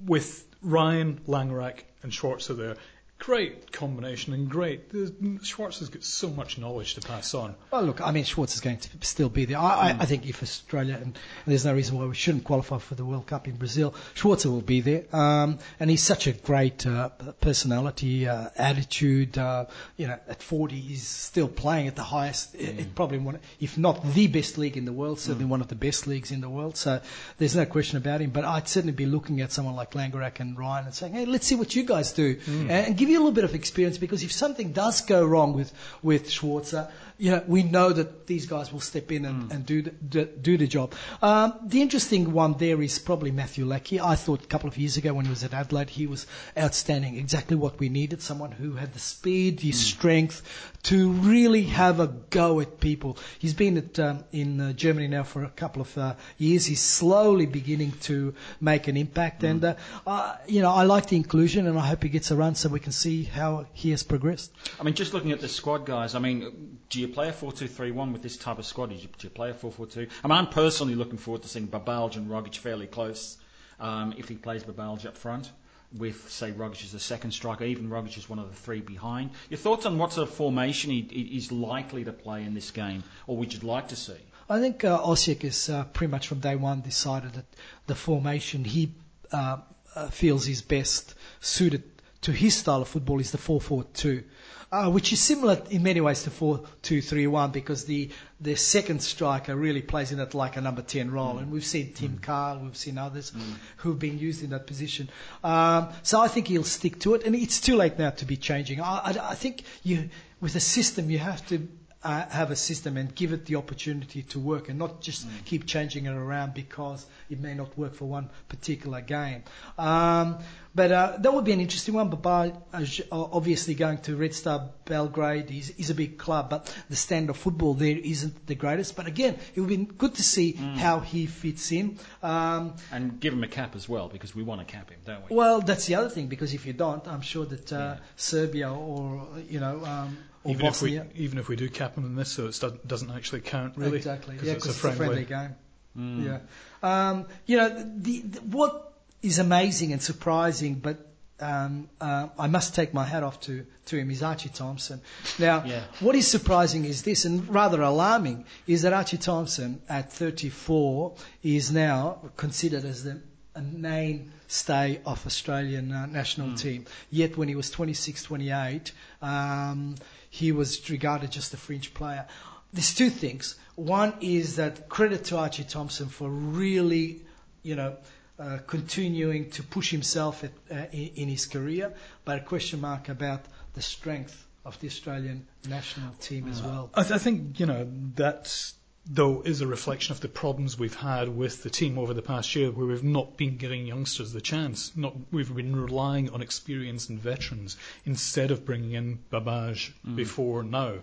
with Ryan Langerak and Schwarzer there, great combination and great. the- Schwarzer's got so much knowledge to pass on. Well, look, I mean, Schwartz is going to still be there. I, I, I think if Australia, and there's no reason why we shouldn't qualify for the World Cup in Brazil, Schwartz will be there. Um, and he's such a great uh, personality, uh, attitude. Uh, you know, at 40, he's still playing at the highest, it, it probably one, if not the best league in the world, certainly one of the best leagues in the world. So there's no question about him. But I'd certainly be looking at someone like Langerak and Ryan and saying, hey, let's see what you guys do, and, and give you a little bit of experience because if something does go wrong with with Schwarzer, you know, we know that these guys will step in and, and do, the, do do the job. Um, the interesting one there is probably Matthew Leckie. I thought a couple of years ago when he was at Adelaide, he was outstanding. Exactly what we needed. Someone who had the speed, the strength to really have a go at people. He's been at, um, in uh, Germany now for a couple of uh, years. He's slowly beginning to make an impact. And, uh, uh, you know, I like the inclusion and I hope he gets a run so we can see how he has progressed. I mean, just looking at the squad, guys. I mean, do you play a four-two-three-one with this type of squad? Do you, do you play a four-four-two? I mean, I'm personally looking forward to seeing Babalj and Rogic fairly close. Um, if he plays Babalj up front, with say Rogic as the second striker, even Rogic is one of the three behind. Your thoughts on what sort of formation he, he, he's likely to play in this game, or would you like to see? I think uh, Osieck has uh, pretty much from day one decided that the formation he uh, uh, feels is best suited to his style of football is the 4-4-2, uh, which is similar in many ways to 4-2-3-1 because the the second striker really plays in it like a number 10 role. And we've seen Tim Cahill, we've seen others who've been used in that position. Um, so I think he'll stick to it. And it's too late now to be changing. I, I, I think you, with a system, you have to uh, have a system and give it the opportunity to work and not just keep changing it around because it may not work for one particular game. Um, but uh, that would be an interesting one. But by, uh, obviously going to Red Star Belgrade is, is a big club, but the standard of football there isn't the greatest. But again, it would be good to see how he fits in. Um, And give him a cap as well, because we want to cap him, don't we? well, that's the other thing because if you don't, I'm sure that uh, Serbia or you know um, or Even if, we, even if we do cap them in this, so it doesn't actually count really. Exactly. Yeah, it's because a it's friendly. a friendly game. Yeah. Um, you know, the, the, what is amazing and surprising, but um, uh, I must take my hat off to, to him, is Archie Thompson. Now, Yeah. what is surprising is this, and rather alarming, is that Archie Thompson at 34 is now considered as the a mainstay of Australian uh, national team. Yet when he was 26, 28, um, he was regarded just a fringe player. There's two things. One is that credit to Archie Thompson for really, you know, uh, continuing to push himself at, uh, in, in his career, but a question mark about the strength of the Australian national team as well. I, th- I think you know that though is a reflection of the problems we've had with the team over the past year, where we've not been giving youngsters the chance. Not we've been relying on experience and veterans instead of bringing in Babalj before now,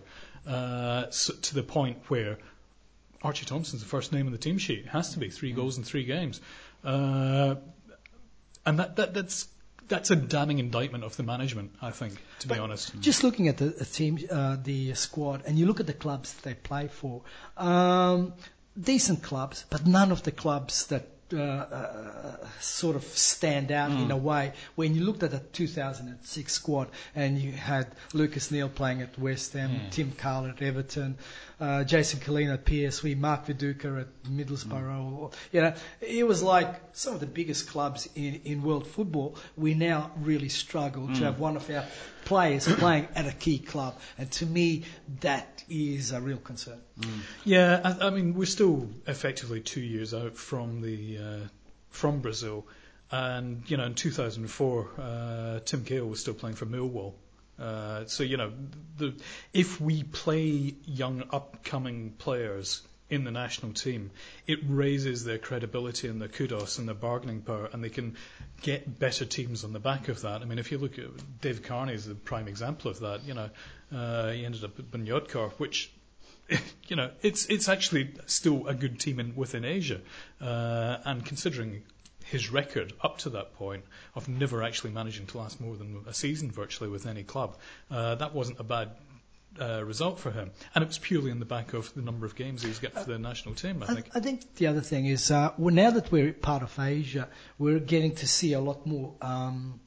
uh, so, to the point where Archie Thompson's the first name on the team sheet. It has to be three goals in three games, uh, and that, that that's. That's a damning indictment of the management, I think, to be honest. Just looking at the, the team, uh, the squad, and you look at the clubs they play for, um, decent clubs, but none of the clubs that uh, uh, sort of stand out in a way. When you looked at the 2006 squad and you had Lucas Neill playing at West Ham, Tim Cahill at Everton, uh, Jason Culina at PSV, Mark Viduka at Middlesbrough, or, you know, it was like some of the biggest clubs in, in world football. We now really struggle to have one of our players *coughs* playing at a key club, and to me, that is a real concern. Yeah, I, I mean, we're still effectively two years out from the uh, from Brazil, and you know, in 2004, uh, Tim Cahill was still playing for Millwall. Uh, so you know, the, if we play young upcoming players in the national team, it raises their credibility and their kudos and their bargaining power, and they can get better teams on the back of that. I mean, if you look at Dave Carney is the prime example of that. You know, uh, he ended up at Bunyodkor, which *laughs* you know, it's it's actually still a good team in, within Asia, uh, and considering his record up to that point of never actually managing to last more than a season virtually with any club, uh, that wasn't a bad. Uh, result for him, and it was purely on the back of the number of games he was getting for the national team. I I, think. I think the other thing is, uh, well, now that we're part of Asia, we're getting to see a lot more um,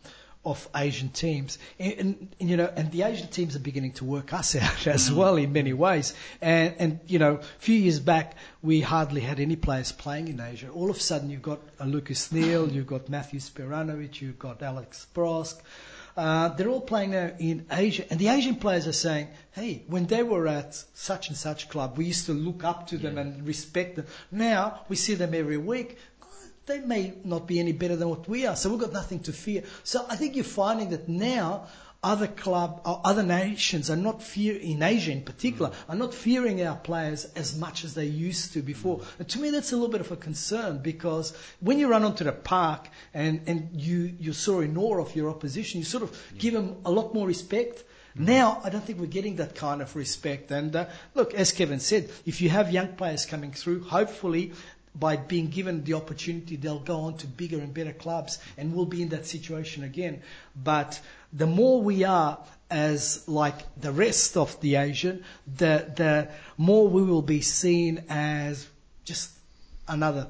of Asian teams, and, and, you know, and the Asian teams are beginning to work us *laughs* out as well in many ways. And, and you know, a few years back, we hardly had any players playing in Asia. All of a sudden, you've got Lucas Neill, you've got Matthew Spiranovic, you've got Alex Brosque. Uh, they're all playing now in Asia, and the Asian players are saying, "Hey, when they were at such and such club, we used to look up to them and respect them. Now we see them every week. They may not be any better than what we are, so we've got nothing to fear." So I think you're finding that now other club or other nations are not fear in Asia in particular mm. are not fearing our players as much as they used to before. Mm. And to me, that's a little bit of a concern because when you run onto the park and and you you're so in awe of your opposition, you sort of give them a lot more respect. Mm. Now, I don't think we're getting that kind of respect. And uh, look, as Kevin said, if you have young players coming through, hopefully by being given the opportunity, they'll go on to bigger and better clubs, and we'll be in that situation again. But the more we are as like the rest of the Asian, the the more we will be seen as just another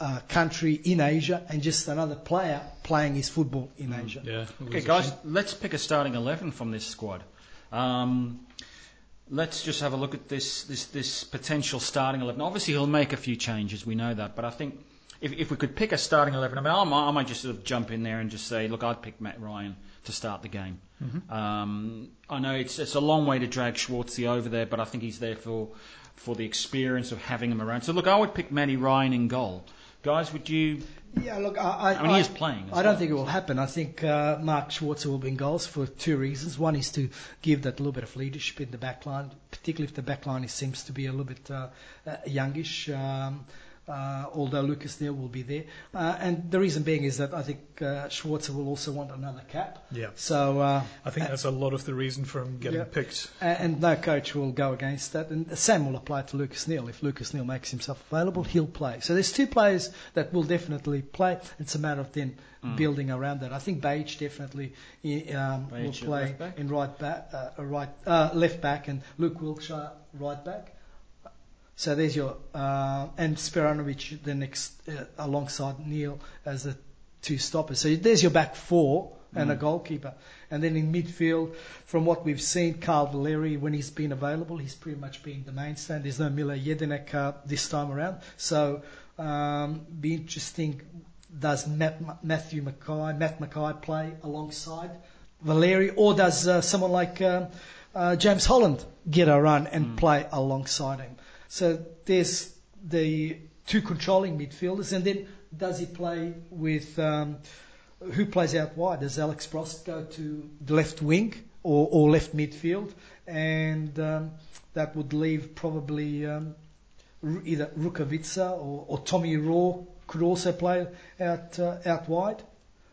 uh, country in Asia and just another player playing his football in Asia. Yeah. Okay, guys, let's pick a starting 11 from this squad. Um, let's just have a look at this, this, this potential starting 11. Obviously, he'll make a few changes, we know that, but I think if, if we could pick a starting eleven, I mean, I might, I might just sort of jump in there and just say, look, I'd pick Matt Ryan to start the game. Um, I know it's it's a long way to drag Schwartzy over there, but I think he's there for for the experience of having him around. So look, I would pick Matty Ryan in goal. Guys, would you? Yeah, look, I, I, I mean, he is playing. I don't well. think it will happen. I think uh, Mark Schwarzer will be in goals for two reasons. One is to give that little bit of leadership in the back line, particularly if the back line seems to be a little bit uh, uh, youngish. Um, uh, although Lucas Neill will be there, uh, and the reason being is that I think uh, Schwarzer will also want another cap. Yeah. So uh, I think that's a lot of the reason for him getting Yeah. picked. A- And no coach will go against that. And the same will apply to Lucas Neill. If Lucas Neill makes himself available, he'll play. So there's two players that will definitely play. It's a matter of then building around that. I think Behich definitely i- um, will play in right back, uh, right uh, left back, and Luke Wilkshire right back. So there's your uh, and Spiranovic the next uh, alongside Neill as the two stoppers. So there's your back four and a goalkeeper. And then in midfield, from what we've seen, Carl Valeri, when he's been available, he's pretty much been the mainstay. There's no Mile Jedinak uh, this time around. So um, be interesting. Does Matt, Matthew Mackay, Matt Mackay play alongside Valeri, or does uh, someone like um, uh, James Holland get a run and play alongside him? So there's the two controlling midfielders, and then does he play with um, who plays out wide? Does Alex Frost go to the left wing or, or left midfield? And um, that would leave probably um, either Rukavytsya or, or Tommy Oar could also play out uh, out wide.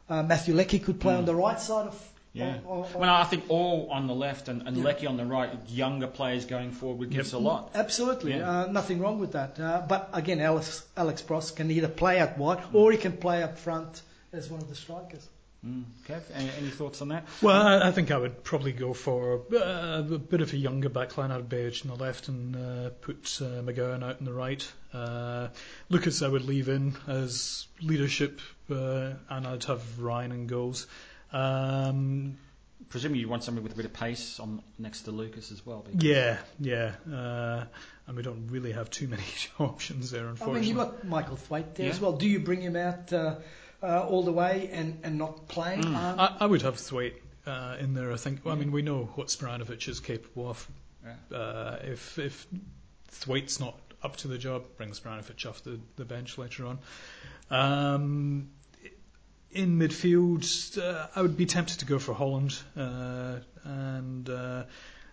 Uh, Matthew Leckie could play on the right side of. Yeah. of- of- Well, I think all on the left and, and Leckie on the right, younger players going forward would give us a lot. Absolutely, Yeah. uh, nothing wrong with that. Uh, but again, Alex Alex Brosque can either play out wide or he can play up front as one of the strikers. Mm. Kev, any, any thoughts on that? Well, I, I think I would probably go for uh, a bit of a younger backline. I'd Behich on the left and uh, put uh, McGowan out on the right. Uh, Lucas I would leave in as leadership, uh, and I'd have Ryan in goals. Um, Presumably you want somebody with a bit of pace on next to Lucas as well. because- yeah, yeah. Uh, and we don't really have too many *laughs* options there, unfortunately. I mean, you've got Michael Thwaite there Yeah. as well. Do you bring him out uh, uh, all the way and, and not play? Um, I, I would have Thwaite uh, in there. I think. I mean, we know what Spiranovic is capable of. Yeah. Uh, if if Thwaite's not up to the job, bring Spiranovic off the, the bench later on. Um, in midfield, uh, I would be tempted to go for Holland uh, and uh,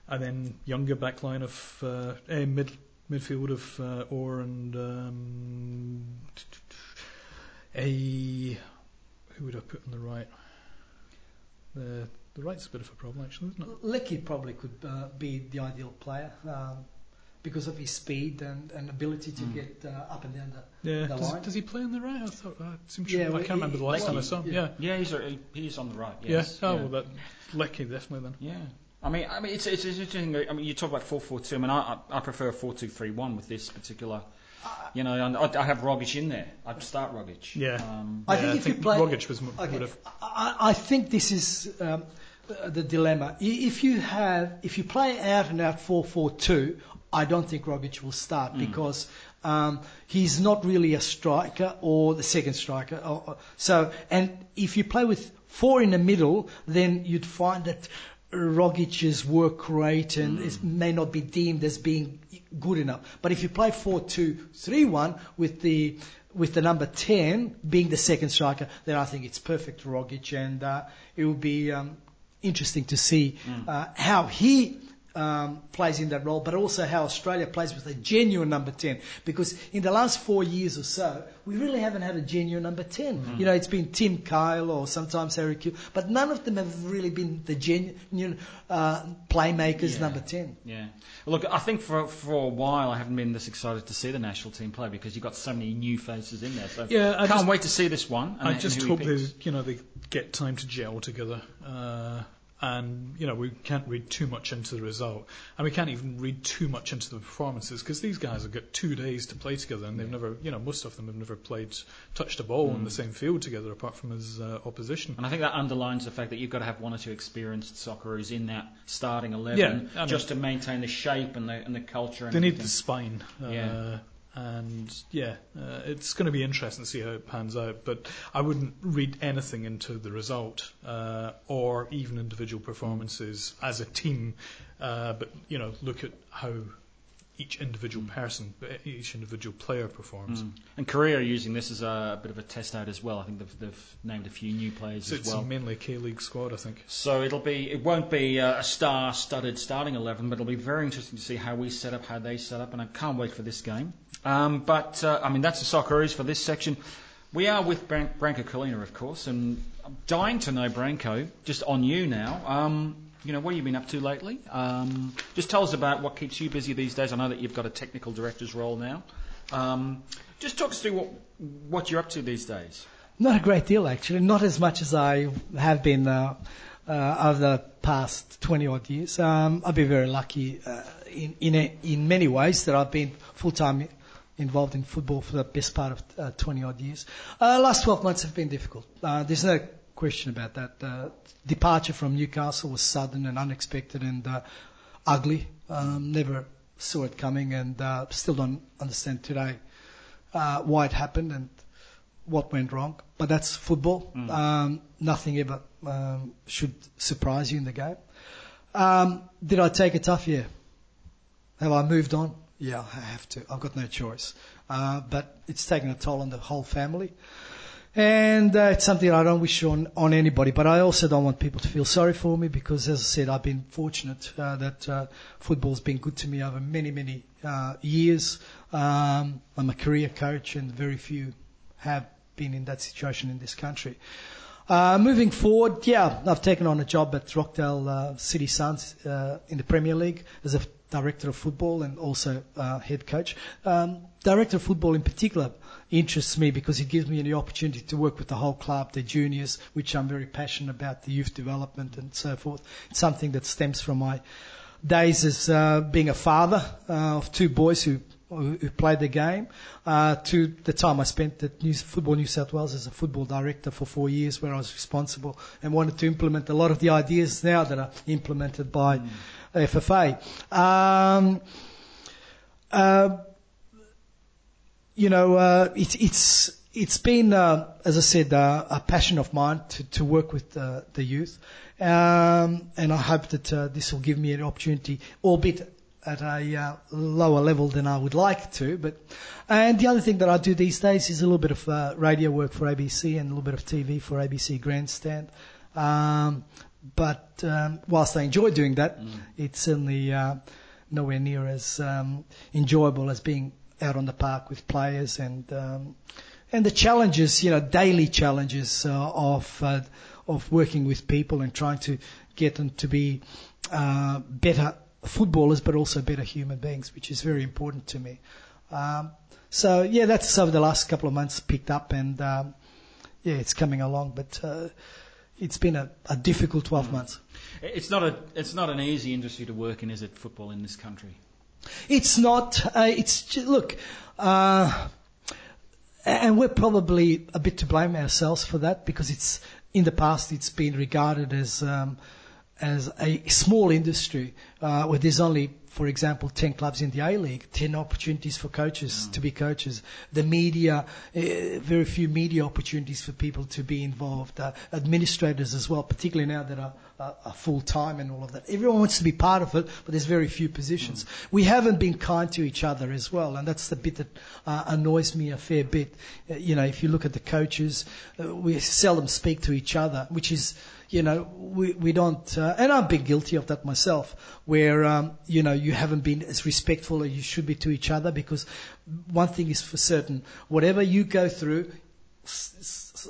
and then younger backline of uh, a mid midfield of uh, Oar and um, a who would I put on the right? The the right's a bit of a problem actually, isn't it? Leckie probably could uh, be the ideal player um, because of his speed and, and ability to get uh, up and down the. Yeah. The Does, line. does he play on the right? I thought that seemed Yeah, sure. well, I can't remember the last he- time I saw him. yeah. Yeah. Yeah, he's, he- he's on the right. Yeah. Yes. Oh well, that Leckie definitely then. Yeah. I mean, I mean, it's, it's, it's interesting. I mean, you talk about four four two. I mean, I, I I prefer four two three one with this particular. You know, and I, I have Rogic in there. I'd start Rogic. Yeah. Um, I Yeah, think I if you play, Rogic was okay, would have- I, I think this is um, uh, the dilemma. If you have, if you play out and out four four two, I don't think Rogic will start Hmm. because um, he's not really a striker or the second striker. Or, or- so, and if you play with four in the middle, then you'd find that. Rogic's work rate and it may not be deemed as being good enough. But if you play 4-2-3-1 with the with the number 10 being the second striker, then I think it's perfect for Rogic, and uh, it will be um, interesting to see uh, how he um, plays in that role, but also how Australia plays with a genuine number 10. Because in the last four years or so, we really haven't had a genuine number 10. You know, it's been Tim Cahill or sometimes Harry Kewell, but none of them have really been the genuine uh, playmakers Yeah. number 10. Yeah. Look, I think for for a while I haven't been this excited to see the national team play because you've got so many new faces in there. So Yeah, I can't just- wait to see this one. And I just hope they, you know, they get time to gel together. Uh, and you know, we can't read too much into the result, and we can't even read too much into the performances because these guys have got two days to play together, and they've never, you know, most of them have never played, touched a ball in the same field together apart from his uh, opposition. And I think that underlines the fact that you've got to have one or two experienced Socceroos in that starting eleven Yeah, I mean- just to maintain the shape and the and the culture. And They need the spine. Uh, Yeah. And yeah, uh, it's going to be interesting to see how it pans out. But I wouldn't read anything into the result uh, or even individual performances as a team. Uh, but you know, look at how each individual person, each individual player performs. Mm. And Korea are using this as a bit of a test out as well. I think they've, they've named a few new players So as it's well. mainly a K-League squad, I think. So it'll be, it won't be uh, a star-studded starting eleven, but it'll be very interesting to see how we set up, how they set up, and I can't wait for this game. Um, but uh, I mean, that's the Socceroos for this section. We are with Bran- Branko Culina, of course, and I'm dying to know, Branko, just on you now. Um, you know, what have you been up to lately? Um, just tell us about what keeps you busy these days. I know that you've got a technical director's role now. Um, just talk us through what what you're up to these days. Not a great deal, actually. Not as much as I have been uh, uh, over the past 20 odd years. Um, I've been very lucky uh, in, in, a, in many ways that I've been full time involved in football for the best part of uh, 20 odd years. Uh, last 12 months have been difficult. Uh, there's no question about that. Uh, departure from Newcastle was sudden and unexpected and uh, ugly. Um, never saw it coming and uh, still don't understand today uh, why it happened and what went wrong. But that's football. Um, nothing ever um, should surprise you in the game. Um, did I take a tough year? Have I moved on? Yeah, I have to. I've got no choice. Uh, but it's taken a toll on the whole family. And uh, it's something I don't wish on, on anybody, but I also don't want people to feel sorry for me because, as I said, I've been fortunate uh, that uh, football's been good to me over many, many uh, years. Um, I'm a career coach, and very few have been in that situation in this country. Uh, moving forward, yeah, I've taken on a job at Rockdale uh, City Suns uh, in the Premier League as a director of football and also uh, head coach. Um, director of football in particular interests me because it gives me the opportunity to work with the whole club, the juniors, which I'm very passionate about, the youth development and so forth. It's something that stems from my days as uh, being a father uh, of two boys who who played the game, uh, to the time I spent at New, Football New South Wales as a football director for four years, where I was responsible and wanted to implement a lot of the ideas now that are implemented by FFA. Um, uh, you know, uh, it's it's it's been, uh, as I said, uh, a passion of mine to, to work with uh, the youth, um, and I hope that uh, this will give me an opportunity, albeit at a uh, lower level than I would like to. But and the other thing that I do these days is a little bit of uh, radio work for ABC and a little bit of TV for ABC Grandstand. Um, but um, whilst I enjoy doing that, it's certainly uh, nowhere near as um, enjoyable as being out on the park with players and um, and the challenges, you know, daily challenges uh, of uh, of working with people and trying to get them to be uh, better footballers, but also better human beings, which is very important to me. Um, so yeah, that's over the last couple of months picked up, and um, yeah, it's coming along, but. It's been a, a difficult 12 months. It's not a it's not an easy industry to work in, is it? Football in this country. It's not. Uh, it's look, uh, and we're probably a bit to blame ourselves for that because it's in the past it's been regarded as um, as a small industry uh, where there's only, for example, 10 clubs in the A League, 10 opportunities for coaches to be coaches. The media, uh, very few media opportunities for people to be involved. Uh, administrators as well, particularly now that are, are, are full time and all of that. Everyone wants to be part of it, but there's very few positions. We haven't been kind to each other as well, and that's the bit that uh, annoys me a fair bit. Uh, you know, if you look at the coaches, uh, we seldom speak to each other, which is you know, we, we don't, uh, and I've been guilty of that myself, where, um, you know, you haven't been as respectful as you should be to each other because one thing is for certain, whatever you go through,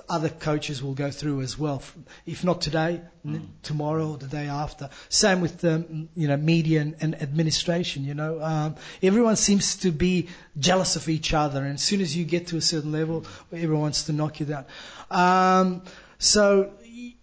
other coaches will go through as well. If not today, n- tomorrow or the day after. Same with the you know media and, and administration. You know, um, everyone seems to be jealous of each other, and as soon as you get to a certain level, everyone wants to knock you down. Um, so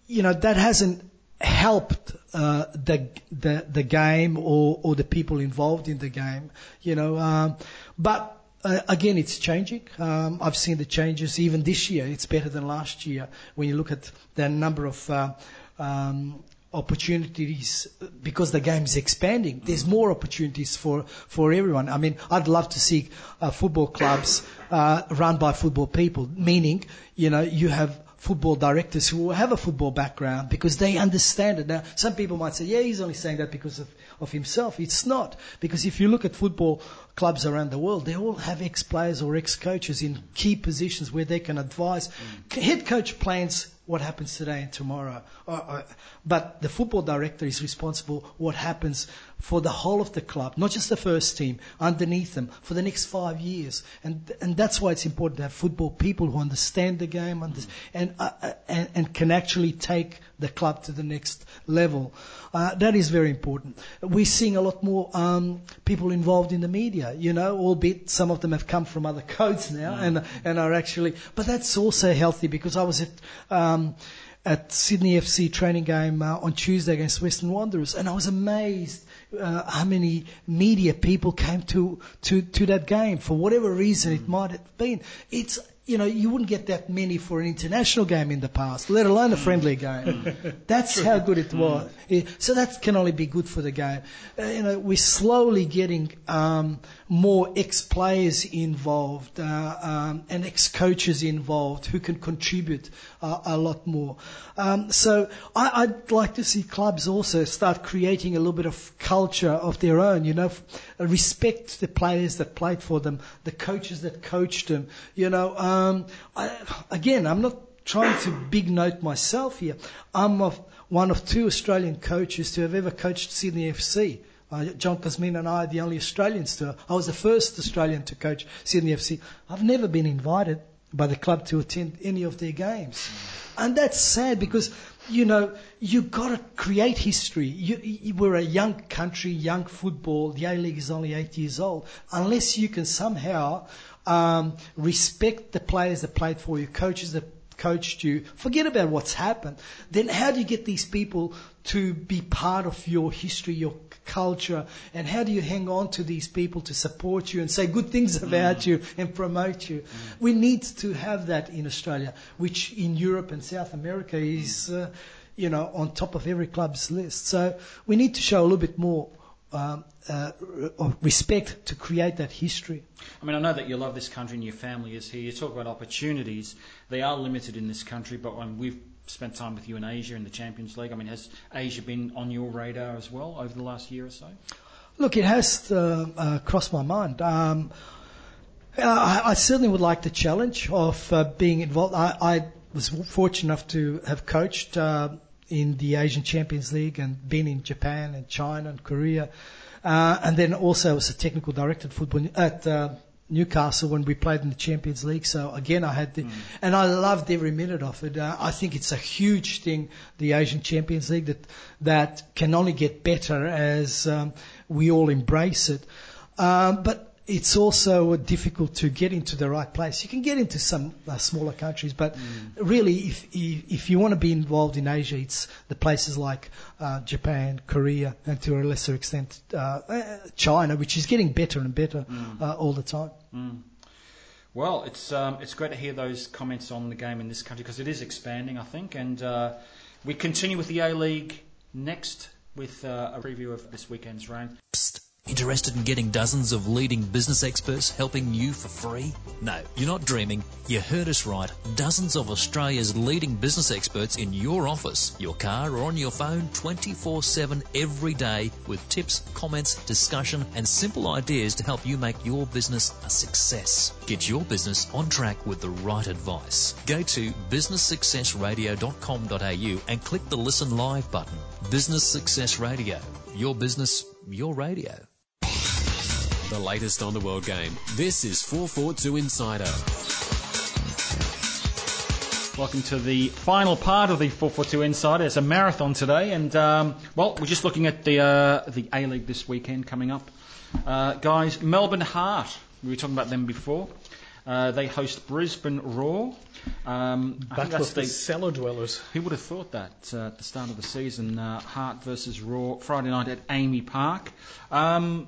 you know that hasn't helped uh, the the the game or or the people involved in the game. You know, um, but uh, again, it's changing. Um, I've seen the changes even this year. It's better than last year when you look at the number of uh, um, opportunities because the game is expanding. There's more opportunities for, for everyone. I mean, I'd love to see uh, football clubs uh, run by football people, meaning, you know, you have football directors who have a football background because they understand it. Now, some people might say, yeah, he's only saying that because of, of himself. It's not. Because if you look at football clubs around the world, they all have ex-players or ex-coaches in key positions where they can advise. Mm. Head coach plans what happens today and tomorrow. Uh, uh, but the football director is responsible what happens for the whole of the club, not just the first team, underneath them for the next five years. And and that's why it's important to have football people who understand the game and and, uh, uh, and, and can actually take the club to the next level. Uh, that is very important. We're seeing a lot more um, people involved in the media, you know, albeit some of them have come from other *laughs* codes now mm. and and are actually. But that's also healthy because I was at. Um, at Sydney FC training game uh, on Tuesday against Western Wanderers, and I was amazed uh, how many media people came to, to, to that game for whatever reason it might have been. It's you know, you wouldn't get that many for an international game in the past, let alone a friendly game. *laughs* That's how good it was. So that can only be good for the game. Uh, you know, we're slowly getting um, more ex-players involved uh, um, and ex-coaches involved who can contribute uh, a lot more. Um, so I, would like to see clubs also start creating a little bit of culture of their own. You know, respect the players that played for them, the coaches that coached them. You know, um, I, again, I'm not trying to big note myself here. I'm of, one of two Australian coaches to have ever coached Sydney FC. Uh, John Kosmina and I are the only Australians to. I was the first Australian to coach Sydney FC. I've never been invited by the club to attend any of their games, and that's sad because you know you've got to create history. You, you, we're a young country, young football. The A League is only eight years old. Unless you can somehow um, respect the players that played for you, coaches that coached you, forget about what's happened. Then how do you get these people to be part of your history, your culture, and how do you hang on to these people to support you and say good things about mm. you and promote you? Mm. We need to have that in Australia, which in Europe and South America is, uh, you know, on top of every club's list. So we need to show a little bit more um, uh, of respect to create that history. I mean, I know that you love this country and your family is here. You talk about opportunities; they are limited in this country. But when we've spent time with you in Asia in the Champions League, I mean, has Asia been on your radar as well over the last year or so? Look, it has uh, uh, crossed my mind. Um, I, I, certainly would like the challenge of uh, being involved. I, I, was fortunate enough to have coached uh, in the Asian Champions League and been in Japan and China and Korea. Uh, and then also as a technical director at football at uh, Newcastle when we played in the Champions League. So again, I had the, mm. and I loved every minute of it. Uh, I think it's a huge thing, the Asian Champions League, that that can only get better as um, we all embrace it. Um, but it's also difficult to get into the right place. You can get into some uh, smaller countries, but mm. really, if, if, if you want to be involved in Asia, it's the places like uh, Japan, Korea, and to a lesser extent uh, uh China, which is getting better and better mm. Uh, all the time. Mm. Well, it's um, it's great to hear those comments on the game in this country because it is expanding, I think, and uh, we continue with the A League next with a preview of this weekend's round. Psst. Interested in getting dozens of leading business experts helping you for free? No, you're not dreaming. You heard us right. Dozens of Australia's leading business experts in your office, your car, or on your phone 24 7 every day with tips, comments, discussion, and simple ideas to help you make your business a success. Get your business on track with the right advice. Go to businesssuccessradio.com.au and click the Listen Live button. Business Success Radio. Your business, your radio the latest on the world game. This is 442 Insider. Welcome to the final part of the 442 Insider. It's a marathon today, and um, well, we're just looking at the uh, the A League this weekend coming up. Uh, guys, Melbourne Heart. We were talking about them before. Uh, they host Brisbane Roar. Um, Battle of the, the cellar dwellers. Who would have thought that uh, at the start of the season? Uh, Heart versus Roar, Friday night at AAMI Park. Um,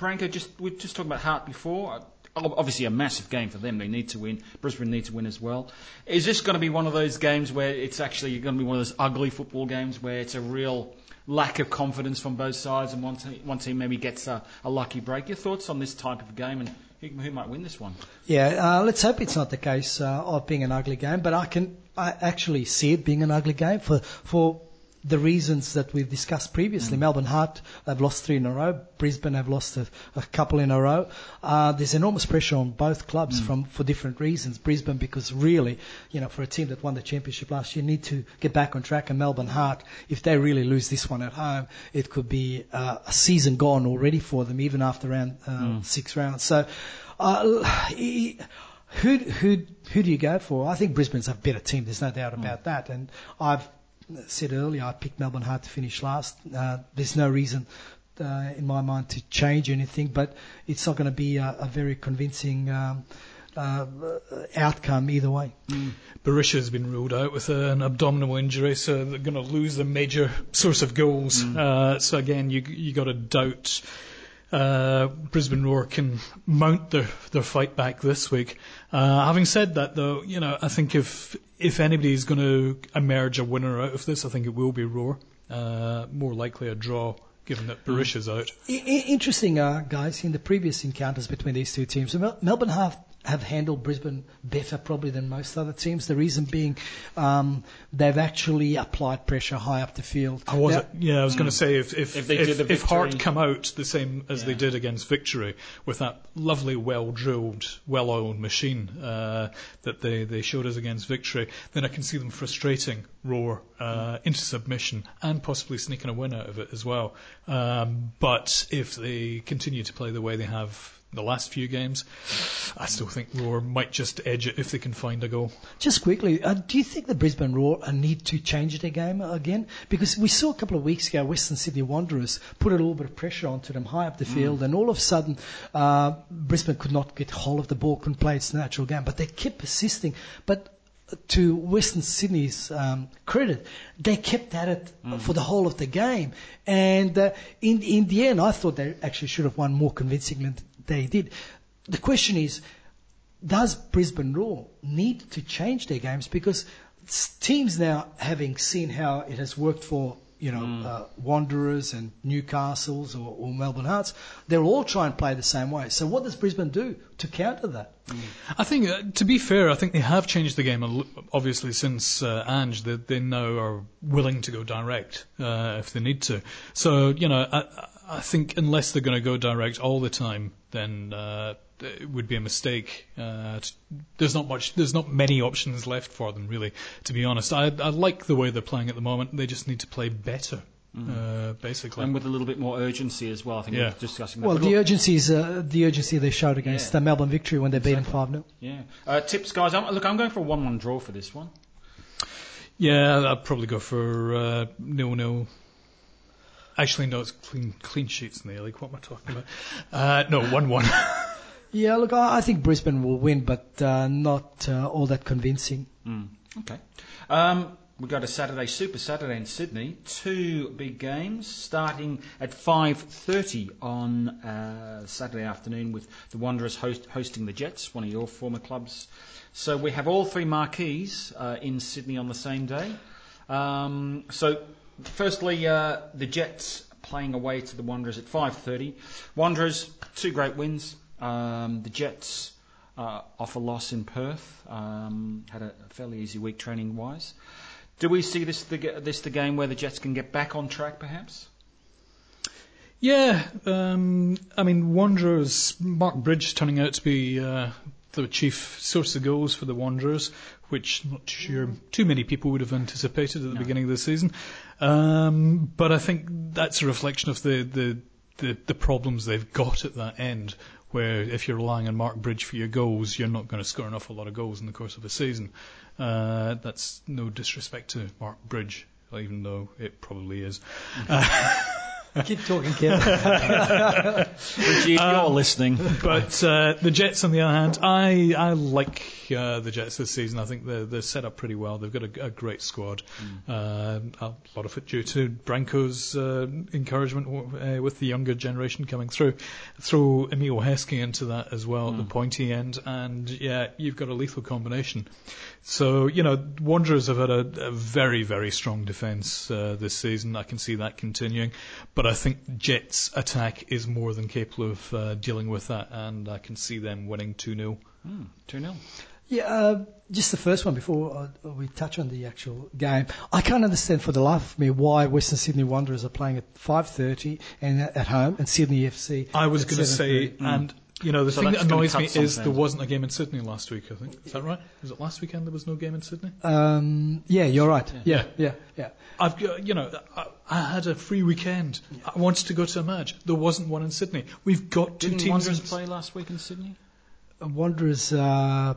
Branko, just we just talked about Heart before. obviously a massive game for them. They need to win. Brisbane need to win as well. Is this going to be one of those games where it's actually going to be one of those ugly football games where it's a real lack of confidence from both sides and one, te- one team maybe gets a, a lucky break? Your thoughts on this type of game and who, who might win this one? Yeah, uh, let's hope it's not the case uh, of being an ugly game, but I can I actually see it being an ugly game for for the reasons that we've discussed previously. Melbourne Heart have lost three in a row. Brisbane have lost a, a couple in a row. Uh, there's enormous pressure on both clubs from for different reasons. Brisbane because really, you know, for a team that won the championship last year, need to get back on track. And Melbourne Heart, if they really lose this one at home, it could be uh, a season gone already for them, even after round uh, six rounds. So. Uh, e- who who who do you go for? I think Brisbane's a better team. There's no doubt about that. And I've said earlier I picked Melbourne Heart to finish last. Uh, there's no reason uh, in my mind to change anything, but it's not going to be a, a very convincing um, uh, outcome either way. Berisha has been ruled out with an abdominal injury, so they're going to lose the major source of goals. Uh, so again, you you got to doubt uh, Brisbane Roar can mount their their fight back this week. Uh, having said that, though, you know I think if if anybody is going to emerge a winner out of this, I think it will be Roar. Uh, more likely a draw, given that Berisha's out. I- I- interesting, uh, guys. In the previous encounters between these two teams, Melbourne have have handled Brisbane better probably than most other teams. The reason being, um, they've actually applied pressure high up the field. I was Now- yeah, I was going to say if if If they if, did the if Heart come out the same as they did against Victory with that lovely, well drilled, well oiled machine uh, that they they showed us against Victory, then I can see them frustrating Roar uh, into submission and possibly sneaking a win out of it as well. Um, but if they continue to play the way they have. The last few games, I still think Roar might just edge it if they can find a goal. Just quickly, uh, do you think the Brisbane Roar uh, need to change their game again? Because we saw a couple of weeks ago Western Sydney Wanderers put a little bit of pressure onto them high up the field, and all of a sudden uh, Brisbane could not get hold of the ball, couldn't play its natural game, but they kept persisting. But to Western Sydney's um, credit, they kept at it for the whole of the game, and uh, in in the end, I thought they actually should have won more convincingly than they did. The question is, does Brisbane Roar need to change their games because teams now having seen how it has worked for you know uh, Wanderers and Newcastles or, or Melbourne Hearts, they'll all try and play the same way. So what does Brisbane do to counter that? I think, uh, to be fair, I think they have changed the game. Obviously, since uh, Ange, they, they now are willing to go direct uh, if they need to. So, you know, I, I think unless they're going to go direct all the time, then uh, it would be a mistake. Uh, t- there's not much, there's not many options left for them, really. To be honest, I, I like the way they're playing at the moment. They just need to play better, uh, basically. And with a little bit more urgency as well. I think Yeah. we we're discussing that. Well, But the look- urgency is uh, the urgency they showed against Yeah. the Melbourne Victory when they beat them five 0 yeah. Uh, tips, guys. I'm, look, I'm going for a one-one draw for this one. Yeah, I'd probably go for uh, nil nil. Actually, no, it's clean clean sheets in the league. What am I talking about? Uh, no, one one. *laughs* Yeah, look, I, I think Brisbane will win, but uh, not uh, all that convincing. Okay. Um, we go to Saturday, Super Saturday in Sydney. Two big games starting at 5.30 on uh, Saturday afternoon with the Wanderers host, hosting the Jets, one of your former clubs. So we have all three marquees uh, in Sydney on the same day. Um, so firstly, uh, the Jets playing away to the Wanderers at 5.30. Wanderers, two great wins. Um, the Jets uh, off a loss in Perth. Um, had a fairly easy week training wise. Do we see this the, this the game where the Jets can get back on track, perhaps? yeah, um, I mean Wanderers. Mark Bridge turning out to be uh, the chief source of goals for the Wanderers, which I'm not sure too many people would have anticipated at the beginning of the season. Um, but I think that's a reflection of the, the, the, the problems they've got at that end. Where if you're relying on Mark Bridge for your goals, you're not going to score an awful lot of goals in the course of a season. Uh, that's no disrespect to Mark Bridge, even though it probably is. *laughs* *laughs* Keep talking, Kevin. Richie, you're listening. But uh, the Jets, on the other hand, I I like uh, the Jets this season. I think they're they're set up pretty well. They've got a, a great squad. Uh, a lot of it due to Branko's uh, encouragement w- uh, with the younger generation coming through. Throw Emile Heskey into that as well at the pointy end, and yeah, you've got a lethal combination. So you know, Wanderers have had a, a very very strong defence uh, this season. I can see that continuing, but I think Jets' attack is more than capable of uh, dealing with that, and I can see them winning two 0 Hmm, 2 0. Yeah, uh, just the first one before uh, we touch on the actual game. I can't understand for the life of me why Western Sydney Wanderers are playing at 5:30 and at home, and Sydney FC. I was going to say, 7:30. and you know, the So thing that annoys me some is there wasn't a game in Sydney last week. I think is that right? Was it last weekend there was no game in Sydney? Um, yeah, you're right. Yeah, yeah, yeah. I've you know, I, I had a free weekend. I wanted to go to a match. There wasn't one in Sydney. We've got two Didn't teams. Wanderers in- play last week in Sydney? Wanderers uh,